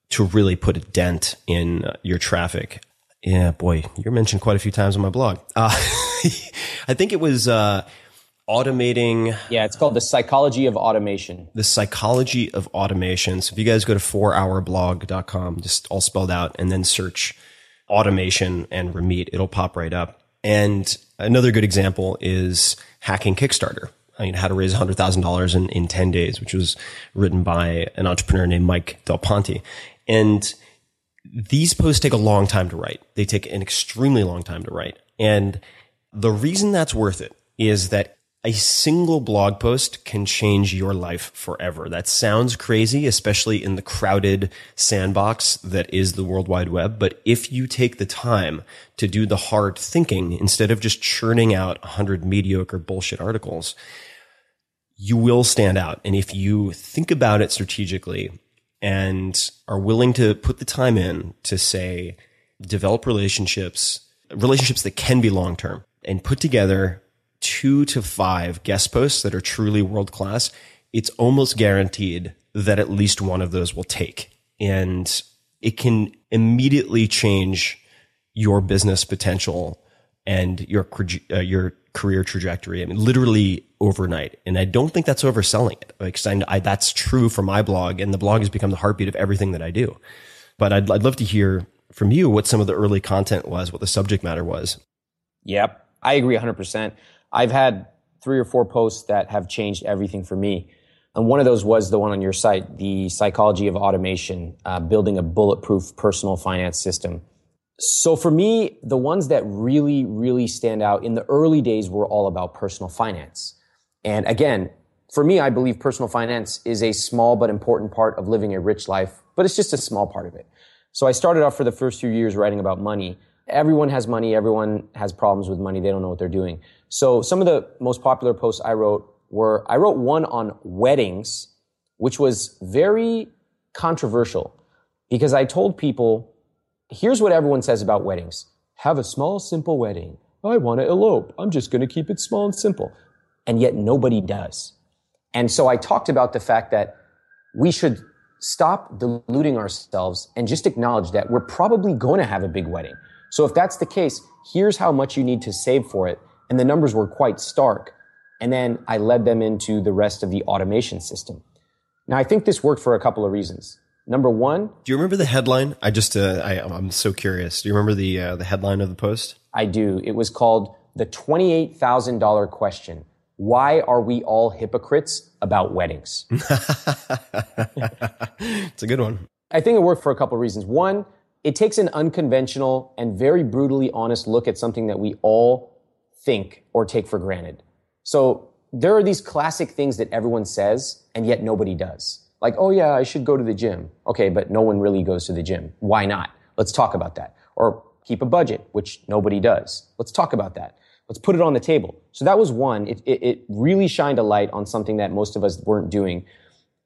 Speaker 1: to really put a dent in uh, your traffic. Yeah, boy, you're mentioned quite a few times on my blog. Uh, *laughs* I think it was uh, automating.
Speaker 6: Yeah, it's called the psychology of automation.
Speaker 1: The psychology of automation. So if you guys go to 4hourblog.com, just all spelled out, and then search automation and Ramit, it'll pop right up. And another good example is hacking Kickstarter. I mean, how to raise $100,000 in, in 10 days, which was written by an entrepreneur named Mike Del Ponte. And these posts take a long time to write. They take an extremely long time to write. And the reason that's worth it is that a single blog post can change your life forever. That sounds crazy, especially in the crowded sandbox that is the World Wide Web. But if you take the time to do the hard thinking instead of just churning out a hundred mediocre bullshit articles, you will stand out. And if you think about it strategically and are willing to put the time in to say, develop relationships, relationships that can be long term and put together two to five guest posts that are truly world class, it's almost guaranteed that at least one of those will take. And it can immediately change your business potential and your uh, your career trajectory. I mean, literally overnight. And I don't think that's overselling it I, I, that's true for my blog, and the blog has become the heartbeat of everything that I do. But I'd, I'd love to hear from you what some of the early content was, what the subject matter was.
Speaker 6: Yep, I agree 100%. I've had three or four posts that have changed everything for me. And one of those was the one on your site, the psychology of automation, uh, building a bulletproof personal finance system. So for me, the ones that really, really stand out in the early days were all about personal finance. And again, for me, I believe personal finance is a small but important part of living a rich life, but it's just a small part of it. So I started off for the first few years writing about money. Everyone has money. Everyone has problems with money. They don't know what they're doing. So some of the most popular posts I wrote were, I wrote one on weddings, which was very controversial because I told people, here's what everyone says about weddings. Have a small, simple wedding. I want to elope. I'm just going to keep it small and simple. And yet nobody does. And so I talked about the fact that we should stop deluding ourselves and just acknowledge that we're probably going to have a big wedding. So if that's the case, here's how much you need to save for it. And the numbers were quite stark. And then I led them into the rest of the automation system. Now I think this worked for a couple of reasons. Number one,
Speaker 1: Do you remember the headline? I just, uh, I, I'm so curious. Do you remember the uh, the headline of the post?
Speaker 6: I do. It was called the $28,000 question. Why are we all hypocrites about weddings? *laughs*
Speaker 1: It's a good one.
Speaker 6: I think it worked for a couple of reasons. One, it takes an unconventional and very brutally honest look at something that we all think or take for granted. So there are these classic things that everyone says and yet nobody does. Like, oh yeah, I should go to the gym. Okay, but no one really goes to the gym. Why not? Let's talk about that. Or keep a budget, which nobody does. Let's talk about that. Let's put it on the table. So that was one. It, it, it really shined a light on something that most of us weren't doing.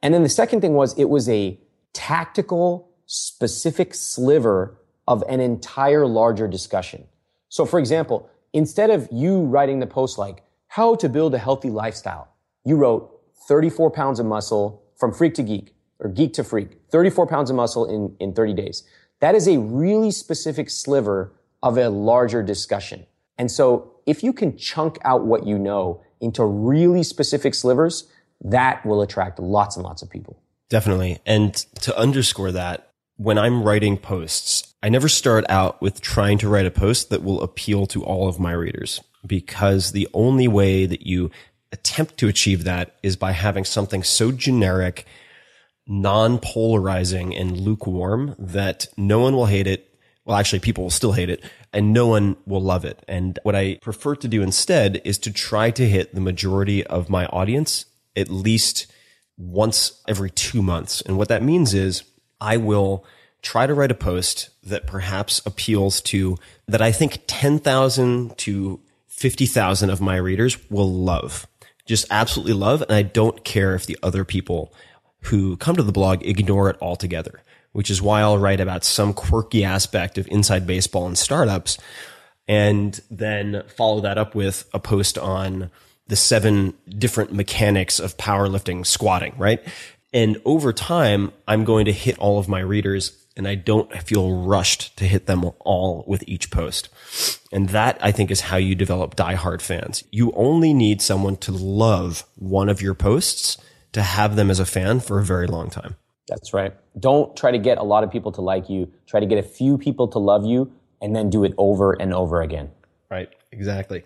Speaker 6: And then the second thing was it was a tactical, specific sliver of an entire larger discussion. So for example, instead of you writing the post like, how to build a healthy lifestyle, you wrote 34 pounds of muscle from freak to geek or geek to freak, 34 pounds of muscle in, in 30 days. That is a really specific sliver of a larger discussion. And so if you can chunk out what you know into really specific slivers, that will attract lots and lots of people.
Speaker 1: Definitely. And to underscore that, when I'm writing posts, I never start out with trying to write a post that will appeal to all of my readers because the only way that you attempt to achieve that is by having something so generic, non-polarizing and lukewarm that no one will hate it. Well, actually, people will still hate it and no one will love it. And what I prefer to do instead is to try to hit the majority of my audience at least once every two months. And what that means is I will try to write a post that perhaps appeals to that I think 10,000 to 50,000 of my readers will love, just absolutely love. And I don't care if the other people who come to the blog ignore it altogether, which is why I'll write about some quirky aspect of inside baseball and startups and then follow that up with a post on the seven different mechanics of powerlifting squatting, right? And over time, I'm going to hit all of my readers and I don't feel rushed to hit them all with each post. And that I think is how you develop diehard fans. You only need someone to love one of your posts to have them as a fan for a very long time.
Speaker 6: That's right. Don't try to get a lot of people to like you. Try to get a few people to love you and then do it over and over again.
Speaker 1: Right. Exactly.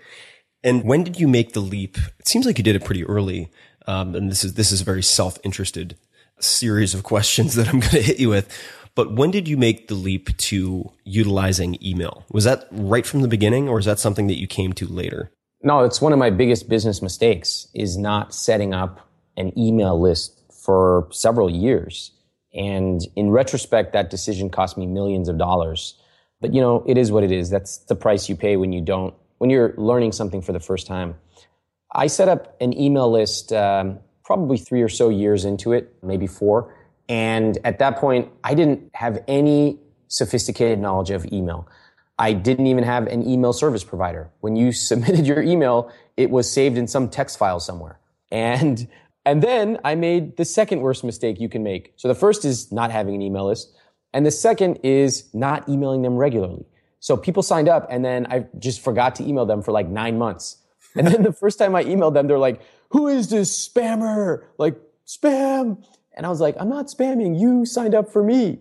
Speaker 1: And when did you make the leap? It seems like you did it pretty early. Um, and this is, this is a very self-interested series of *laughs* questions that I'm going to hit you with. But when did you make the leap to utilizing email? Was that right from the beginning or is that something that you came to later?
Speaker 6: No, it's one of my biggest business mistakes is not setting up an email list for several years. And in retrospect, that decision cost me millions of dollars. But you know, it is what it is. That's the price you pay when you don't, when you're learning something for the first time. I set up an email list um, probably three or so years into it, maybe four. And at that point, I didn't have any sophisticated knowledge of email. I didn't even have an email service provider. When you *laughs* submitted your email, it was saved in some text file somewhere. And and then I made the second worst mistake you can make. So the first is not having an email list. And the second is not emailing them regularly. So people signed up and then I just forgot to email them for like nine months. And then the first time I emailed them, they're like, who is this spammer? Like spam. And I was like, I'm not spamming. You signed up for me.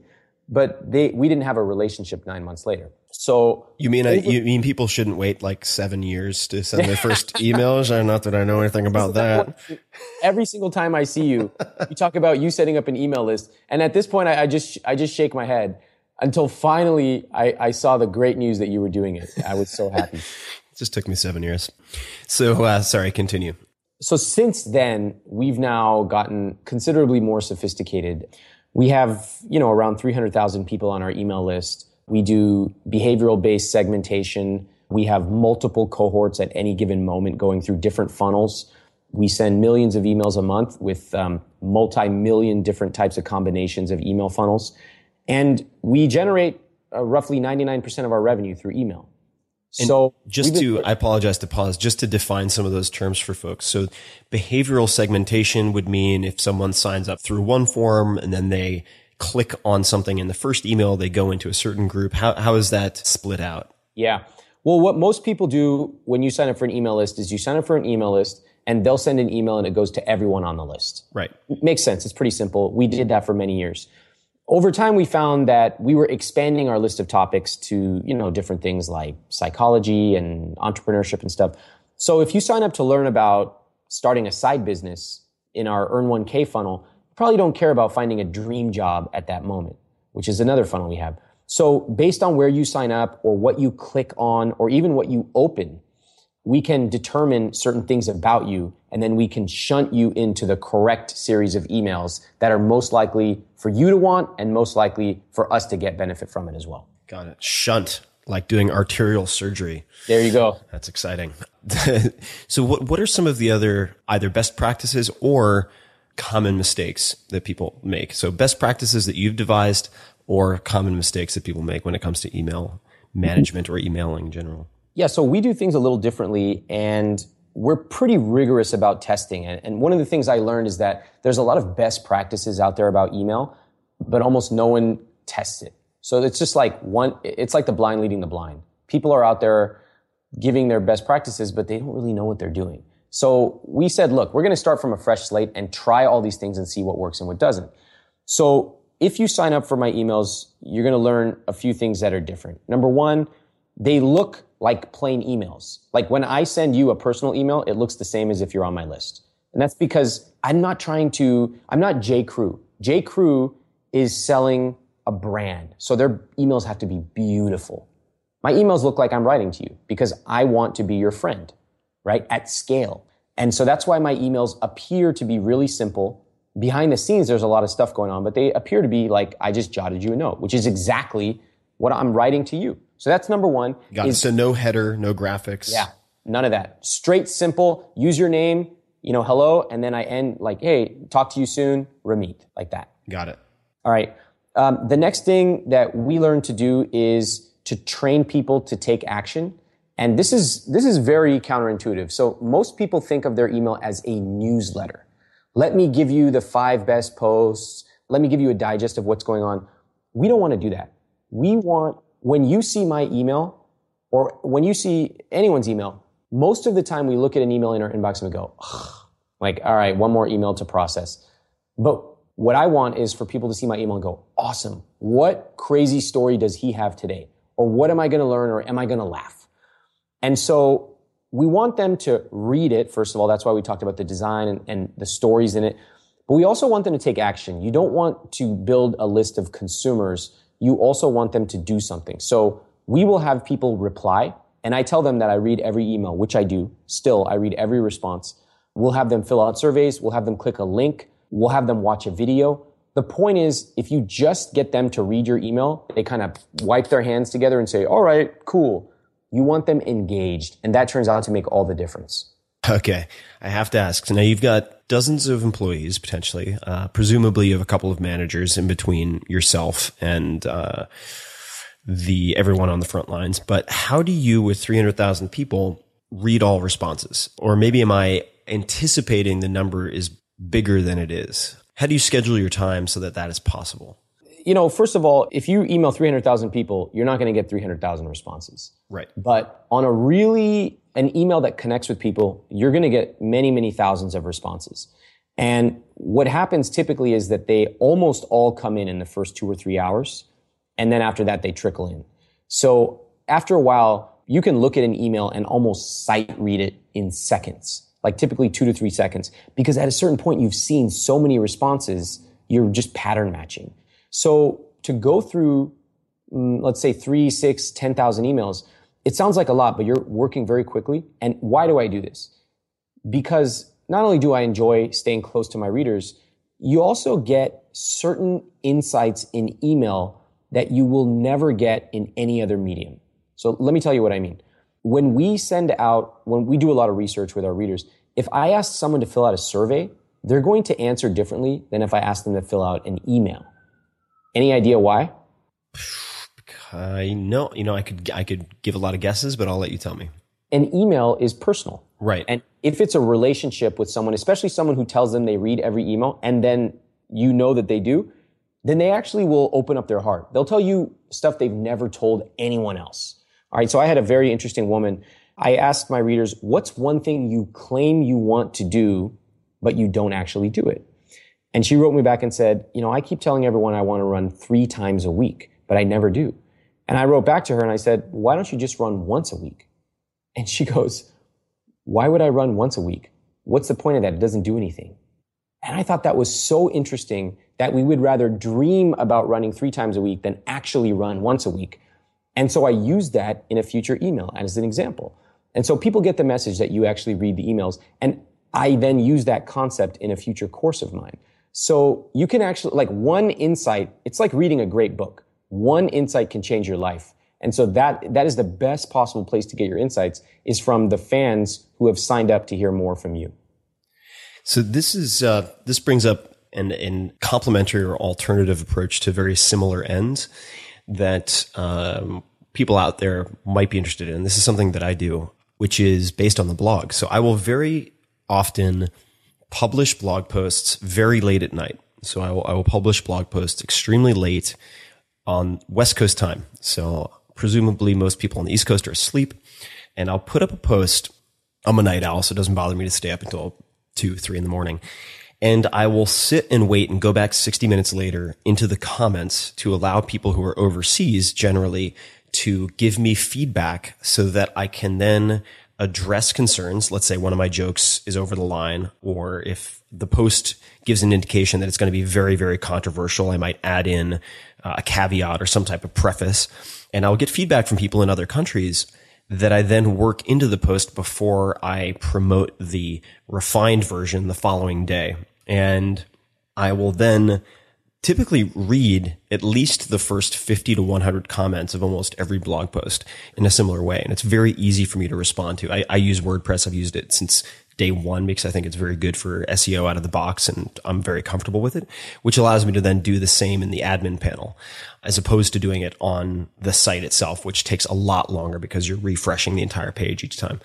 Speaker 6: But they, we didn't have a relationship nine months later. So
Speaker 1: you mean uh, I, you mean people shouldn't wait like seven years to send their first emails? Or not that I know anything about that.
Speaker 6: Every single time I see you, you talk about you setting up an email list, and at this point, I, I just I just shake my head until finally I, I saw the great news that you were doing it. I was so happy.
Speaker 1: Just took me seven years. So uh, sorry, continue.
Speaker 6: So since then, we've now gotten considerably more sophisticated. We have, you know, around 300,000 people on our email list. We do behavioral based segmentation. We have multiple cohorts at any given moment going through different funnels. We send millions of emails a month with um, multi million different types of combinations of email funnels. And we generate uh, roughly 99% of our revenue through email.
Speaker 1: And
Speaker 6: so
Speaker 1: just to,
Speaker 6: been-
Speaker 1: I apologize to pause, just to define some of those terms for folks. So behavioral segmentation would mean if someone signs up through one form and then they click on something in the first email, they go into a certain group. How, how is that split out?
Speaker 6: Yeah. Well, what most people do when you sign up for an email list is you sign up for an email list and they'll send an email and it goes to everyone on the list.
Speaker 1: Right.
Speaker 6: Makes sense. It's pretty simple. We did that for many years. Over time, we found that we were expanding our list of topics to, you know, different things like psychology and entrepreneurship and stuff. So if you sign up to learn about starting a side business in our Earn 1K funnel, you probably don't care about finding a dream job at that moment, which is another funnel we have. So based on where you sign up or what you click on or even what you open, we can determine certain things about you and then we can shunt you into the correct series of emails that are most likely for you to want and most likely for us to get benefit from it as well.
Speaker 1: Got it. Shunt, like doing arterial surgery.
Speaker 6: There you go.
Speaker 1: That's exciting. *laughs* so what, what are some of the other either best practices or common mistakes that people make? So best practices that you've devised or common mistakes that people make when it comes to email management or emailing in general?
Speaker 6: Yeah, so we do things a little differently and we're pretty rigorous about testing. And, and one of the things I learned is that there's a lot of best practices out there about email, but almost no one tests it. So it's just like one, it's like the blind leading the blind. People are out there giving their best practices, but they don't really know what they're doing. So we said, look, we're going to start from a fresh slate and try all these things and see what works and what doesn't. So if you sign up for my emails, you're going to learn a few things that are different. Number one, they look like plain emails. Like when I send you a personal email, it looks the same as if you're on my list. And that's because I'm not trying to, I'm not J. Crew. J. Crew is selling a brand. So their emails have to be beautiful. My emails look like I'm writing to you because I want to be your friend, right? At scale. And so that's why my emails appear to be really simple. Behind the scenes, there's a lot of stuff going on, but they appear to be like I just jotted you a note, which is exactly what I'm writing to you. So that's number one.
Speaker 1: Got it. So no header, no graphics.
Speaker 6: Yeah, none of that. Straight, simple. Use your name, you know, hello, and then I end like, hey, talk to you soon, Ramit, like that.
Speaker 1: Got it.
Speaker 6: All right. Um, the next thing that we learn to do is to train people to take action. And this is, this is very counterintuitive. So most people think of their email as a newsletter. Let me give you the five best posts. Let me give you a digest of what's going on. We don't want to do that. We want, when you see my email or when you see anyone's email, most of the time we look at an email in our inbox and we go, like, all right, one more email to process. But what I want is for people to see my email and go, awesome. What crazy story does he have today? Or what am I going to learn or am I going to laugh? And so we want them to read it. First of all, that's why we talked about the design and, and the stories in it. But we also want them to take action. You don't want to build a list of consumers. You also want them to do something. So we will have people reply and I tell them that I read every email, which I do. Still, I read every response. We'll have them fill out surveys. We'll have them click a link. We'll have them watch a video. The point is, if you just get them to read your email, they kind of wipe their hands together and say, all right, cool. You want them engaged. And that turns out to make all the difference.
Speaker 1: Okay. I have to ask. So now you've got dozens of employees potentially. Uh, presumably you have a couple of managers in between yourself and, uh, the everyone on the front lines. But how do you, with 300,000 people, read all responses? Or maybe am I anticipating the number is bigger than it is? How do you schedule your time so that that is possible?
Speaker 6: You know, first of all, if you email 300,000 people, you're not going to get 300,000 responses.
Speaker 1: Right.
Speaker 6: But on a really, an email that connects with people, you're going to get many, many thousands of responses. And what happens typically is that they almost all come in in the first two or three hours. And then after that, they trickle in. So after a while, you can look at an email and almost sight read it in seconds, like typically two to three seconds, because at a certain point, you've seen so many responses, you're just pattern matching. So to go through, mm, let's say three, six, 10,000 emails, it sounds like a lot, but you're working very quickly. And why do I do this? Because not only do I enjoy staying close to my readers, you also get certain insights in email that you will never get in any other medium. So let me tell you what I mean. When we send out, when we do a lot of research with our readers, if I ask someone to fill out a survey, they're going to answer differently than if I ask them to fill out an email. Any idea why?
Speaker 1: I know, you know, I could I could give a lot of guesses, but I'll let you tell me.
Speaker 6: An email is personal.
Speaker 1: Right.
Speaker 6: And if it's a relationship with someone, especially someone who tells them they read every email and then you know that they do, then they actually will open up their heart. They'll tell you stuff they've never told anyone else. All right. So I had a very interesting woman. I asked my readers, what's one thing you claim you want to do, but you don't actually do it? And she wrote me back and said, you know, I keep telling everyone I want to run three times a week, but I never do. And I wrote back to her and I said, why don't you just run once a week? And she *laughs* goes, why would I run once a week? What's the point of that? It doesn't do anything. And I thought that was so interesting that we would rather dream about running three times a week than actually run once a week. And so I used that in a future email as an example. And so people get the message that you actually read the emails. And I then use that concept in a future course of mine. So you can actually, like one insight, it's like reading a great book. One insight can change your life. And so that, that is the best possible place to get your insights is from the fans who have signed up to hear more from you.
Speaker 1: So this is, uh, this brings up an, an complementary or alternative approach to very similar ends that, um, people out there might be interested in. This is something that I do, which is based on the blog. So I will very often publish blog posts very late at night. So I will, I will publish blog posts extremely late on West Coast time. So presumably most people on the East Coast are asleep. And I'll put up a post. I'm a night owl, so it doesn't bother me to stay up until two, three in the morning. And I will sit and wait and go back 60 minutes later into the comments to allow people who are overseas generally to give me feedback so that I can then address concerns. Let's say one of my jokes is over the line, or if the post gives an indication that it's going to be very, very controversial, I might add in uh, a caveat or some type of preface. And I'll get feedback from people in other countries that I then work into the post before I promote the refined version the following day. And I will then typically read at least the first 50 to 100 comments of almost every blog post in a similar way. And it's very easy for me to respond to. I, I, use WordPress. I've used it since day one because I think it's very good for SEO out of the box and I'm very comfortable with it, which allows me to then do the same in the admin panel as opposed to doing it on the site itself, which takes a lot longer because you're refreshing the entire page each time.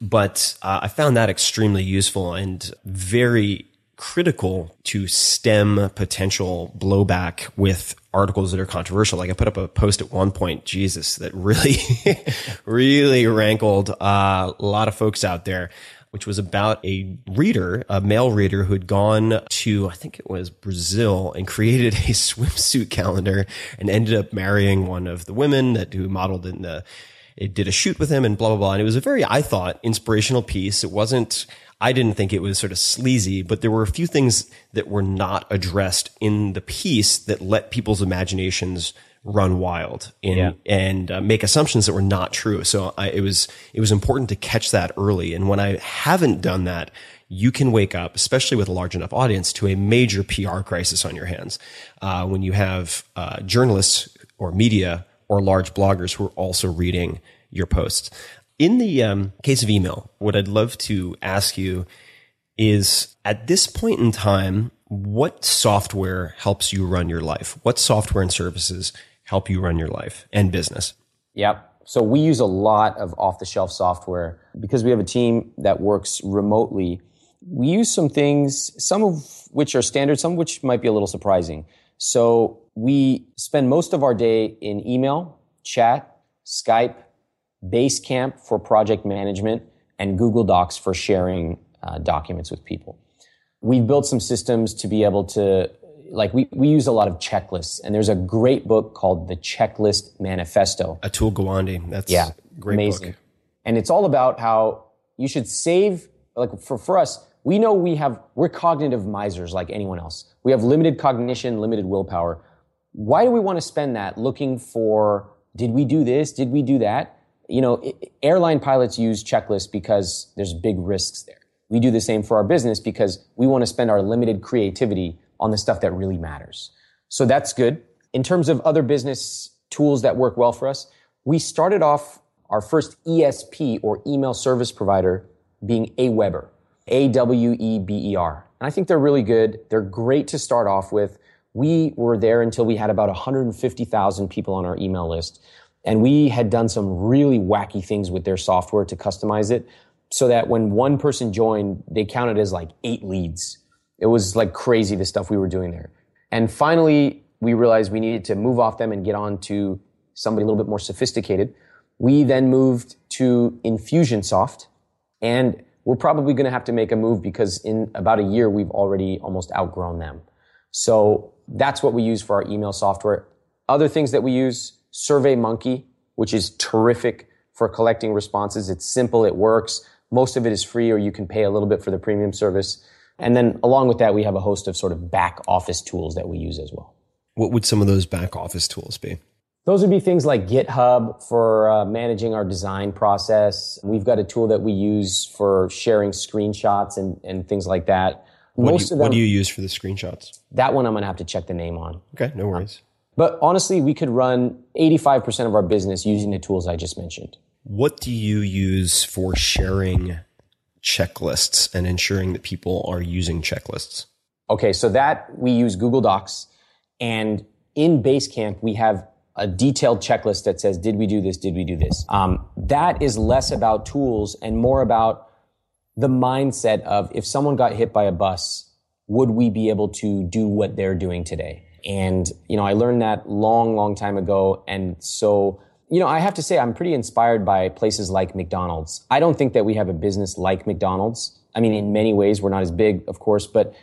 Speaker 1: But uh, I found that extremely useful and very critical to stem potential blowback with articles that are controversial. Like I put up a post at one point, Jesus, that really, *laughs* really rankled uh, a lot of folks out there, which was about a reader, a male reader who had gone to, I think it was Brazil and created a *laughs* swimsuit calendar and ended up marrying one of the women that who modeled in the, it did a shoot with him and blah, blah, blah. And it was a very, I thought, inspirational piece. It wasn't, I didn't think it was sort of sleazy, but there were a few things that were not addressed in the piece that let people's imaginations run wild and, yeah. and uh, make assumptions that were not true. So I, it was, it was important to catch that early. And when I haven't done that, you can wake up, especially with a large enough audience, to a major PR crisis on your hands. Uh, when you have uh, journalists or media or large bloggers who are also reading your posts. In the um, case of email, what I'd love to ask you is at this point in time, what software helps you run your life? What software and services help you run your life and business?
Speaker 6: Yep. So we use a lot of off the shelf software because we have a team that works remotely. We use some things, some of which are standard, some of which might be a little surprising. So we spend most of our day in email, chat, Skype, Basecamp for project management, and Google Docs for sharing uh, documents with people. We've built some systems to be able to, like, we, we use a lot of checklists, and there's a great book called The Checklist Manifesto.
Speaker 1: Atul Gawande. That's yeah, great amazing. Book.
Speaker 6: And it's all about how you should save, like, for, for us, we know we have, we're cognitive misers like anyone else. We have limited cognition, limited willpower. Why do we want to spend that looking for, did we do this? Did we do that? You know, airline pilots use checklists because there's big risks there. We do the same for our business because we want to spend our limited creativity on the stuff that really matters. So that's good. In terms of other business tools that work well for us, we started off our first ESP or email service provider being Aweber, A-W-E-B-E-R. And I think they're really good. They're great to start off with. we were there until we had about 150,000 people on our email list. And we had done some really wacky things with their software to customize it so that when one person joined, they counted as like eight leads. It was like crazy the stuff we were doing there. And finally, we realized we needed to move off them and get on to somebody a little bit more sophisticated. We then moved to Infusionsoft and we're probably going to have to make a move because in about a year, we've already almost outgrown them. So that's what we use for our email software. Other things that we use, SurveyMonkey, which is terrific for collecting responses. It's simple. It works. Most of it is free or you can pay a little bit for the premium service. And then along with that, we have a host of sort of back office tools that we use as well.
Speaker 1: What would some of those back office tools be?
Speaker 6: Those would be things like GitHub for uh, managing our design process. We've got a tool that we use for sharing screenshots and, and things like that.
Speaker 1: What Most do you, of them, what do you use for the screenshots?
Speaker 6: That one I'm going to have to check the name on.
Speaker 1: Okay, no worries.
Speaker 6: But honestly, we could run 85% of our business using the tools I just mentioned.
Speaker 1: What do you use for sharing checklists and ensuring that people are using checklists?
Speaker 6: Okay, so that we use Google Docs and in Basecamp, we have a detailed checklist that says, did we do this? Did we do this? Um, that is less about tools and more about the mindset of if someone got hit by a bus, would we be able to do what they're doing today? And, you know, I learned that long, long time ago. And so, you know, I have to say I'm pretty inspired by places like McDonald's. I don't think that we have a business like McDonald's. I mean, in many ways, we're not as big, of course, but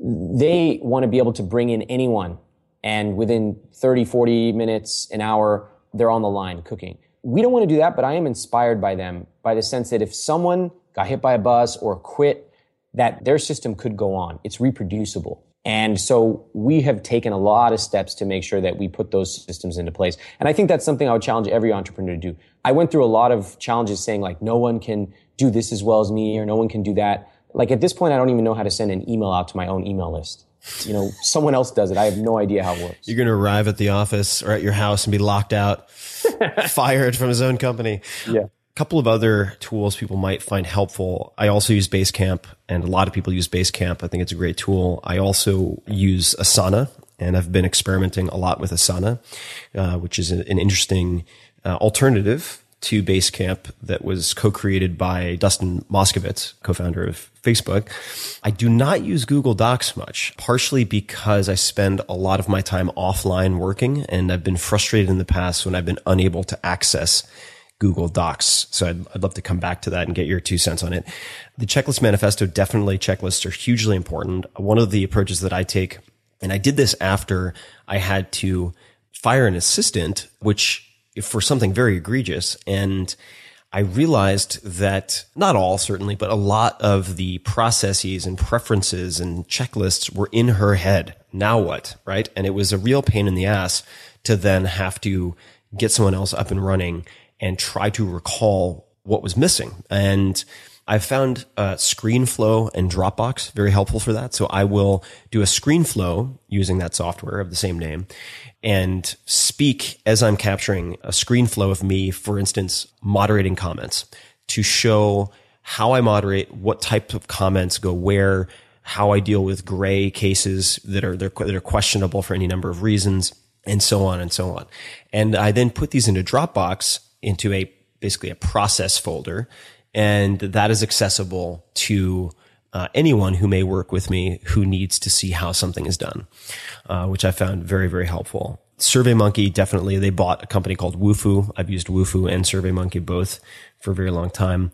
Speaker 6: they want to be able to bring in anyone and within 30, 40 minutes, an hour, they're on the line cooking. We don't want to do that, but I am inspired by them by the sense that if someone got hit by a bus or quit, that their system could go on. It's reproducible. And so we have taken a lot of steps to make sure that we put those systems into place. And I think that's something I would challenge every entrepreneur to do. I went through a lot of challenges saying like, no one can do this as well as me or no one can do that. Like at this point, I don't even know how to send an email out to my own email list you know, *laughs* someone else does it. I have no idea how it works.
Speaker 1: You're going to arrive at the office or at your house and be locked out, *laughs* fired from his own company.
Speaker 6: Yeah.
Speaker 1: Couple of other tools people might find helpful. I also use Basecamp and a lot of people use Basecamp. I think it's a great tool. I also use Asana and I've been experimenting a lot with Asana, uh, which is an interesting uh, alternative to Basecamp that was co-created by Dustin Moskovitz, co-founder of Facebook. I do not use Google Docs much, partially because I spend a lot of my time offline working and I've been frustrated in the past when I've been unable to access Google Docs. So I'd, I'd love to come back to that and get your two cents on it. The checklist manifesto, definitely checklists are hugely important. One of the approaches that I take, and I did this after I had to fire an assistant, which for something very egregious. And I realized that not all, certainly, but a lot of the processes and preferences and checklists were in her head. Now what? Right. And it was a real pain in the ass to then have to get someone else up and running and try to recall what was missing. And I've found uh, ScreenFlow and Dropbox very helpful for that. So I will do a ScreenFlow using that software of the same name and speak as I'm capturing a ScreenFlow of me, for instance, moderating comments to show how I moderate, what type of comments go where, how I deal with gray cases that are, that are questionable for any number of reasons, and so on and so on. And I then put these into Dropbox into a basically a process folder, and that is accessible to uh, anyone who may work with me who needs to see how something is done, uh, which I found very, very helpful. SurveyMonkey, definitely. They bought a company called Wufoo. I've used Wufoo and SurveyMonkey both for a very long time.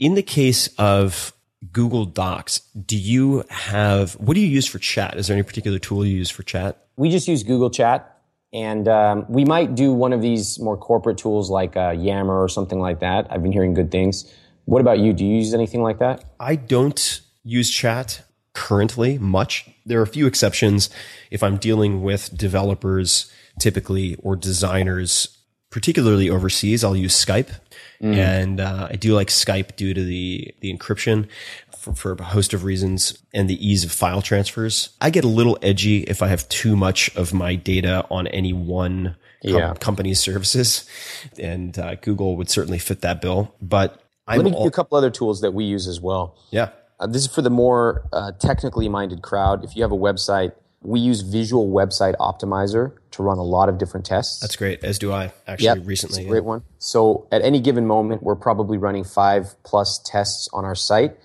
Speaker 1: In the case of Google Docs, do you have, what do you use for chat? Is there any particular tool you use for chat?
Speaker 6: We just use Google Chat. And um, we might do one of these more corporate tools like uh, Yammer or something like that. I've been hearing good things. What about you? Do you use anything like that?
Speaker 1: I don't use chat currently much. There are a few exceptions. If I'm dealing with developers typically or designers, particularly overseas, I'll use Skype. Mm. And uh, I do like Skype due to the, the encryption for, for, a host of reasons and the ease of file transfers. I get a little edgy if I have too much of my data on any one com- company's services. And uh, Google would certainly fit that bill. But
Speaker 6: I'm Let me give you a couple other tools that we use as well.
Speaker 1: Yeah.
Speaker 6: Uh, this is for the more uh, technically minded crowd. If you have a website, we use Visual Website Optimizer to run a lot of different tests.
Speaker 1: That's great, as do I actually
Speaker 6: Yep,
Speaker 1: recently.
Speaker 6: It's a great one. So at any given moment, we're probably running five plus tests on our site.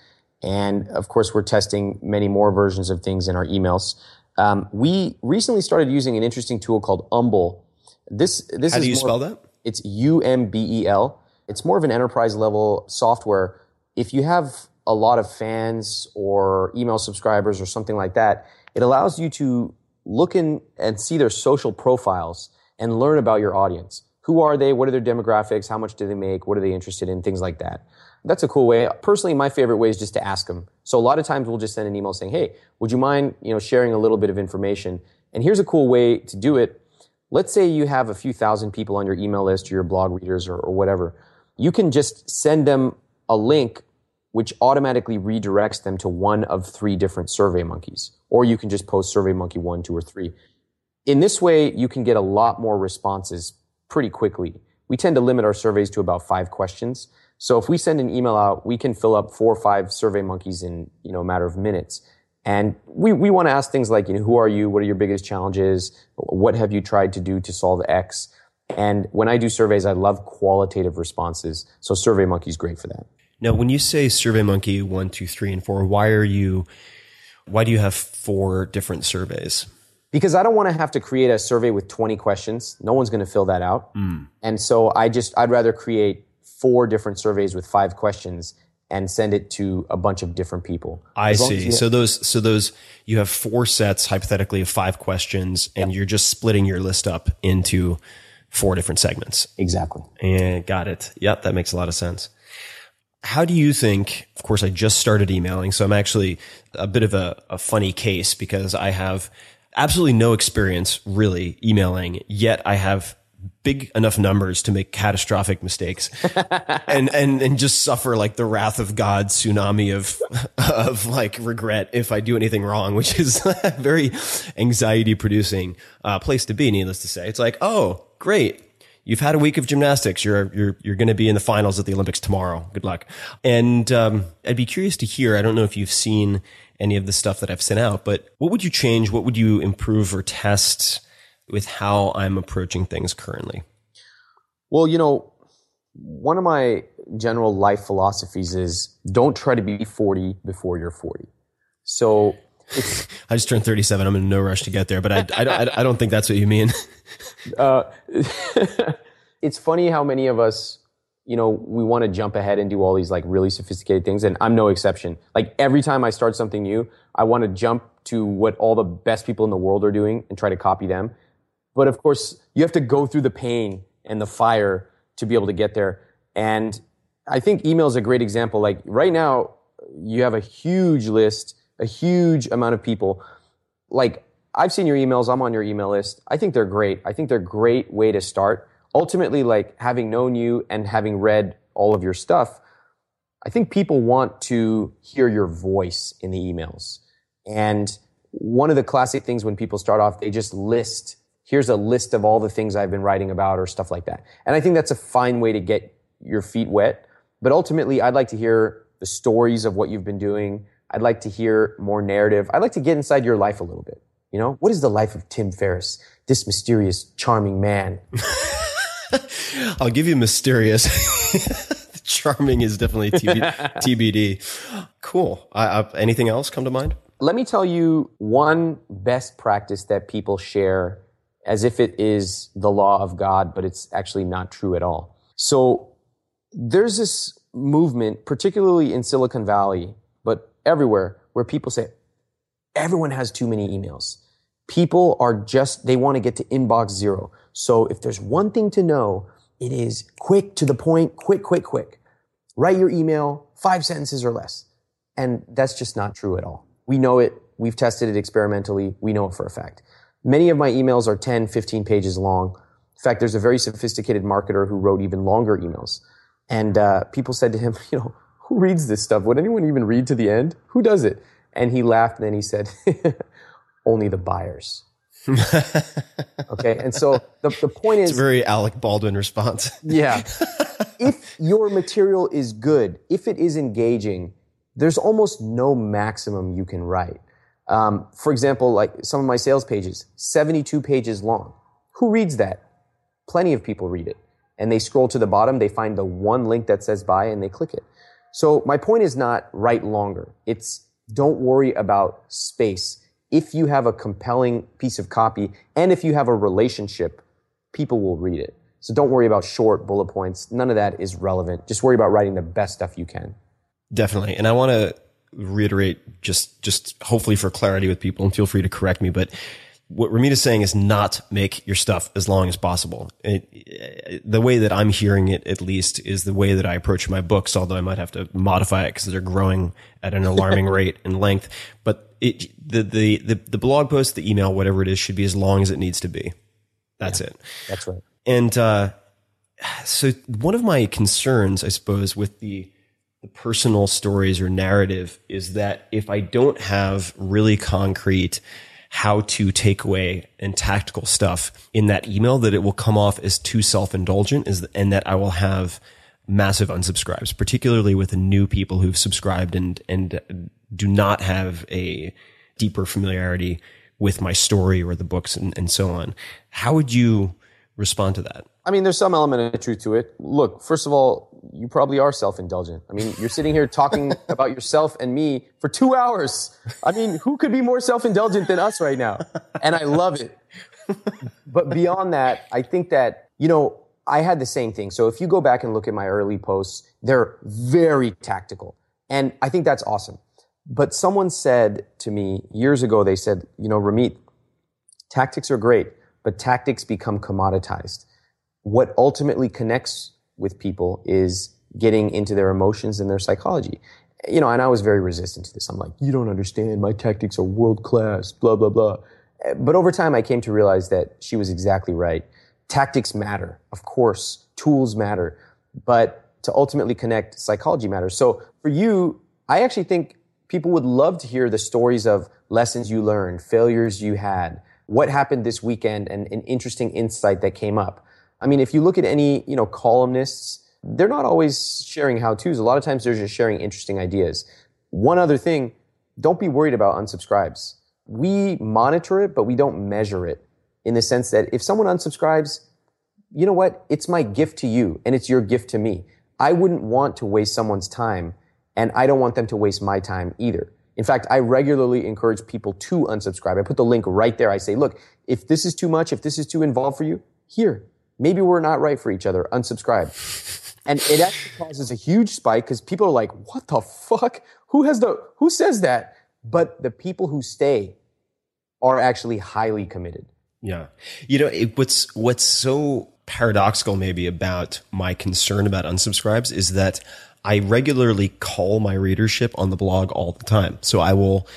Speaker 6: And of course, we're testing many more versions of things in our emails. Um, we recently started using an interesting tool called Umbel. This, this
Speaker 1: How
Speaker 6: is
Speaker 1: do you
Speaker 6: more-
Speaker 1: spell that?
Speaker 6: It's U M B E L. It's more of an enterprise level software. If you have a lot of fans or email subscribers or something like that, it allows you to look in and see their social profiles and learn about your audience. Who are they? What are their demographics? How much do they make? What are they interested in? Things like that. That's a cool way. Personally, my favorite way is just to ask them. So a lot of times we'll just send an email saying, "Hey, would you mind, you know, sharing a little bit of information?" And here's a cool way to do it let's say you have a few thousand people on your email list or your blog readers or, or whatever. You can just send them a link which automatically redirects them to one of three different survey monkeys. Or you can just post survey monkey one, two, or three. In this way, you can get a lot more responses pretty quickly. We tend to limit our surveys to about five questions. So if we send an email out, we can fill up four or five survey monkeys in, you know, a matter of minutes. And we, we want to ask things like, you know, who are you? What are your biggest challenges? What have you tried to do to solve X? And when I do surveys, I love qualitative responses. So SurveyMonkey is great for that.
Speaker 1: Now, when you say SurveyMonkey one, two, three, and four, why are you? Why do you have four different surveys?
Speaker 6: Because I don't want to have to create a survey with 20 questions. No one's going to fill that out. Hmm. And so I just, I'd rather create four different surveys with five questions and send it to a bunch of different people.
Speaker 1: I
Speaker 6: As long as
Speaker 1: see.
Speaker 6: you-
Speaker 1: So those, so those, you have four sets hypothetically of five questions, and you're just splitting your list up into four different segments.
Speaker 6: exactly.
Speaker 1: And got it. Yep, that makes a lot of sense. How do you think? Of course, I just started emailing, so I'm actually a bit of a, a funny case because I have absolutely no experience really emailing, yet I have big enough numbers to make catastrophic mistakes *laughs* and, and, and just suffer like the wrath of God tsunami of, *laughs* of like regret if I do anything wrong, which is a *laughs* very anxiety producing uh, place to be, needless to say. It's like, oh, great. You've had a week of gymnastics. You're you're you're going to be in the finals at the Olympics tomorrow. Good luck. And um, I'd be curious to hear. I don't know if you've seen any of the stuff that I've sent out, but what would you change? What would you improve or test with how I'm approaching things currently?
Speaker 6: Well, you know, one of my general life philosophies is don't try to be 40 before you're 40. So *laughs*
Speaker 1: I just turned 37. I'm in no rush to get there, but I I, don't- I don't think that's what you mean. *laughs*
Speaker 6: uh, *laughs* it's funny how many of us, you know, we want to jump ahead and do all these like really sophisticated things. And I'm no exception. Like every time I start something new, I want to jump to what all the best people in the world are doing and try to copy them. But of course, you have to go through the pain and the fire to be able to get there. And I think email is a great example. Like right now, you have a huge list, a huge amount of people. Like I've seen your emails. I'm on your email list. I think they're great. I think they're a great way to start. Ultimately, like having known you and having read all of your stuff, I think people want to hear your voice in the emails. And one of the classic things when people start off, they just list, here's a list of all the things I've been writing about or stuff like that. And I think that's a fine way to get your feet wet. But ultimately, I'd like to hear the stories of what you've been doing. I'd like to hear more narrative. I'd like to get inside your life a little bit. You know, what is the life of Tim Ferriss, this mysterious, charming man? *laughs*
Speaker 1: I'll give you mysterious. *laughs* Charming is definitely TB, *laughs* TBD. Cool. Anything else come to mind?
Speaker 6: Let me tell you one best practice that people share as if it is the law of God, but it's actually not true at all. So there's this movement, particularly in Silicon Valley, but everywhere, where people say, everyone has too many emails. People are just, they want to get to inbox zero. So if there's one thing to know, it is quick to the point, quick, quick, quick. Write your email, five sentences or less. And that's just not true at all. We know it. We've tested it experimentally. We know it for a fact. Many of my emails are 10, 15 pages long. In fact, there's a very sophisticated marketer who wrote even longer emails. And uh, people said to him, *laughs* you know, who reads this stuff? Would anyone even read to the end? Who does it? And he laughed and then he said, *laughs* only the buyers. *laughs* okay. And so the, the point is
Speaker 1: It's very Alec Baldwin response.
Speaker 6: yeah. if your material is good, if it is engaging, there's almost no maximum you can write. Um, for example, like some of my sales pages, 72 pages long. Who reads that? Plenty of people read it. And they scroll to the bottom, they find the one link that says buy and they click it. So my point is not write longer. It's don't worry about space. If you have a compelling piece of copy and if you have a relationship, people will read it. So don't worry about short bullet points. None of that is relevant. Just worry about writing the best stuff you can.
Speaker 1: Definitely. And I want to reiterate just, just hopefully for clarity with people and feel free to correct me, but what Ramit is saying is not make your stuff as long as possible. It, the way that I'm hearing it, at least, is the way that I approach my books, although I might have to modify it because they're growing at an alarming *laughs* rate in length. But it, the, the, the, the, blog post, the email, whatever it is, should be as long as it needs to be. That's
Speaker 6: yeah,
Speaker 1: it.
Speaker 6: That's right.
Speaker 1: And, uh, so one of my concerns, I suppose, with the, the personal stories or narrative is that if I don't have really concrete, how to take away and tactical stuff in that email that it will come off as too self-indulgent is, and that I will have massive unsubscribes, particularly with the new people who've subscribed and, and do not have a deeper familiarity with my story or the books and, and so on. How would you respond to that?
Speaker 6: I mean, there's some element of truth to it. Look, first of all, you probably are self-indulgent. I mean, you're sitting here talking *laughs* about yourself and me for two hours. I mean, who could be more self-indulgent than us right now? And I love it. But beyond that, I think that, you know, I had the same thing. So if you go back and look at my early posts, they're very tactical. And I think that's awesome. But someone said to me years ago, they said, you know, Ramit, tactics are great, but tactics become commoditized what ultimately connects with people is getting into their emotions and their psychology. You know, and I was very resistant to this. I'm like, you don't understand. My tactics are world class, blah, blah, blah. But over time, I came to realize that she was exactly right. Tactics matter. Of course, tools matter, but to ultimately connect, psychology matters. So for you, I actually think people would love to hear the stories of lessons you learned, failures you had, what happened this weekend, and an interesting insight that came up. I mean, if you look at any, you know, columnists, they're not always sharing how to's. A lot of times they're just sharing interesting ideas. One other thing, don't be worried about unsubscribes. We monitor it, but we don't measure it in the sense that if someone unsubscribes, you know what? It's my gift to you and it's your gift to me. I wouldn't want to waste someone's time and I don't want them to waste my time either. In fact, I regularly encourage people to unsubscribe. I put the link right there. I say, look, if this is too much, if this is too involved for you, here, maybe we're not right for each other. Unsubscribe. *laughs* And it actually causes a huge spike because people are like, what the fuck? Who has the, who says that? But the people who stay are actually highly committed.
Speaker 1: Yeah. You know, it, what's, what's so paradoxical maybe about my concern about unsubscribes is that I regularly call my readership on the blog all the time. So I will,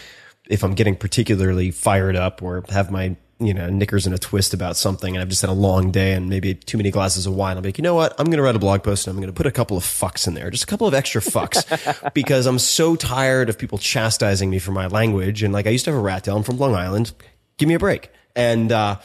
Speaker 1: if I'm getting particularly fired up or have my you know, knickers in a twist about something and I've just had a long day and maybe too many glasses of wine, I'll be like, you know what? I'm going to write a blog post and I'm going to put a couple of fucks in there, just a couple of extra fucks *laughs* because I'm so tired of people chastising me for my language. And like, I used to have a rat tail. I'm from Long Island. Give me a break. And, uh,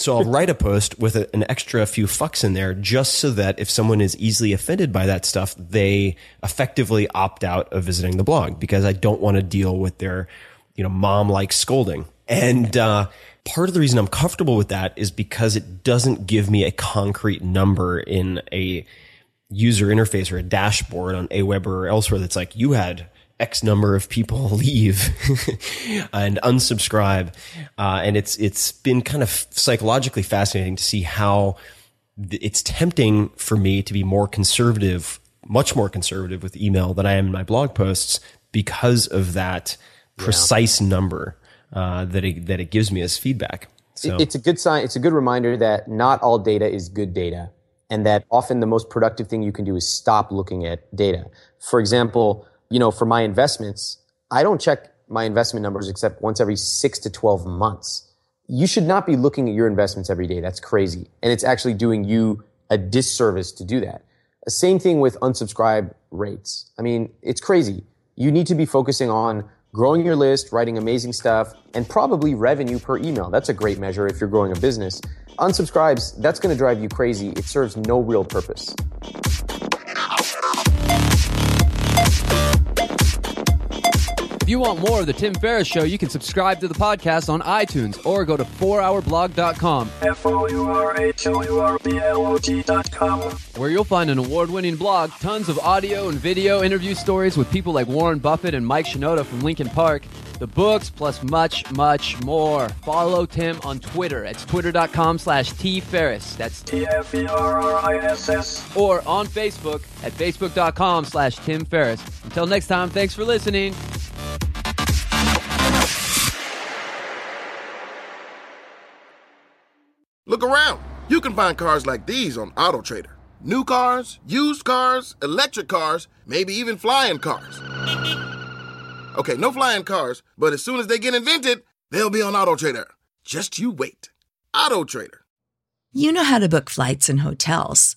Speaker 1: so I'll *laughs* write a post with a, an extra few fucks in there just so that if someone is easily offended by that stuff, they effectively opt out of visiting the blog because I don't want to deal with their, you know, mom like scolding. And, uh, part of the reason I'm comfortable with that is because it doesn't give me a concrete number in a user interface or a dashboard on Aweber or elsewhere that's like, you had X number of people *laughs* leave *laughs* and unsubscribe. Uh, and it's, it's been kind of psychologically fascinating to see how it's tempting for me to be more conservative, much more conservative with email than I am in my blog posts because of that precise yeah. number uh, that it, that it gives me as feedback.
Speaker 6: So. It's a good sign. It's a good reminder that not all data is good data, and that often the most productive thing you can do is stop looking at data. For example, you know, for my investments, I don't check my investment numbers except once every six to twelve months. You should not be looking at your investments every day. That's crazy, and it's actually doing you a disservice to do that. Same thing with unsubscribe rates. I mean, it's crazy. You need to be focusing on growing your list, writing amazing stuff, and probably revenue per email. That's a great measure if you're growing a business. Unsubscribes, that's going to drive you crazy. It serves no real purpose.
Speaker 7: You want more of The Tim Ferriss Show, you can subscribe to the podcast on iTunes or go to 4hourblog.com.
Speaker 8: F-O-U-R-H-O-U-R-B-L-O-G dot com.
Speaker 7: Where you'll find an award winning blog, tons of audio and video interview stories with people like Warren Buffett and Mike Shinoda from Linkin Park, the books, plus much, much more. Follow Tim on Twitter. It's twitter.com slash tferriss. That's
Speaker 8: T-F-E-R-R-I-S-S.
Speaker 7: or on Facebook at facebook.com slash Tim Ferriss. Until next time, thanks for listening.
Speaker 9: Look around. You can find cars like these on AutoTrader. New cars, used cars, electric cars, maybe even flying cars. Okay, no flying cars, but as soon as they get invented, they'll be on AutoTrader. Just you wait. AutoTrader.
Speaker 10: You know how to book flights and hotels.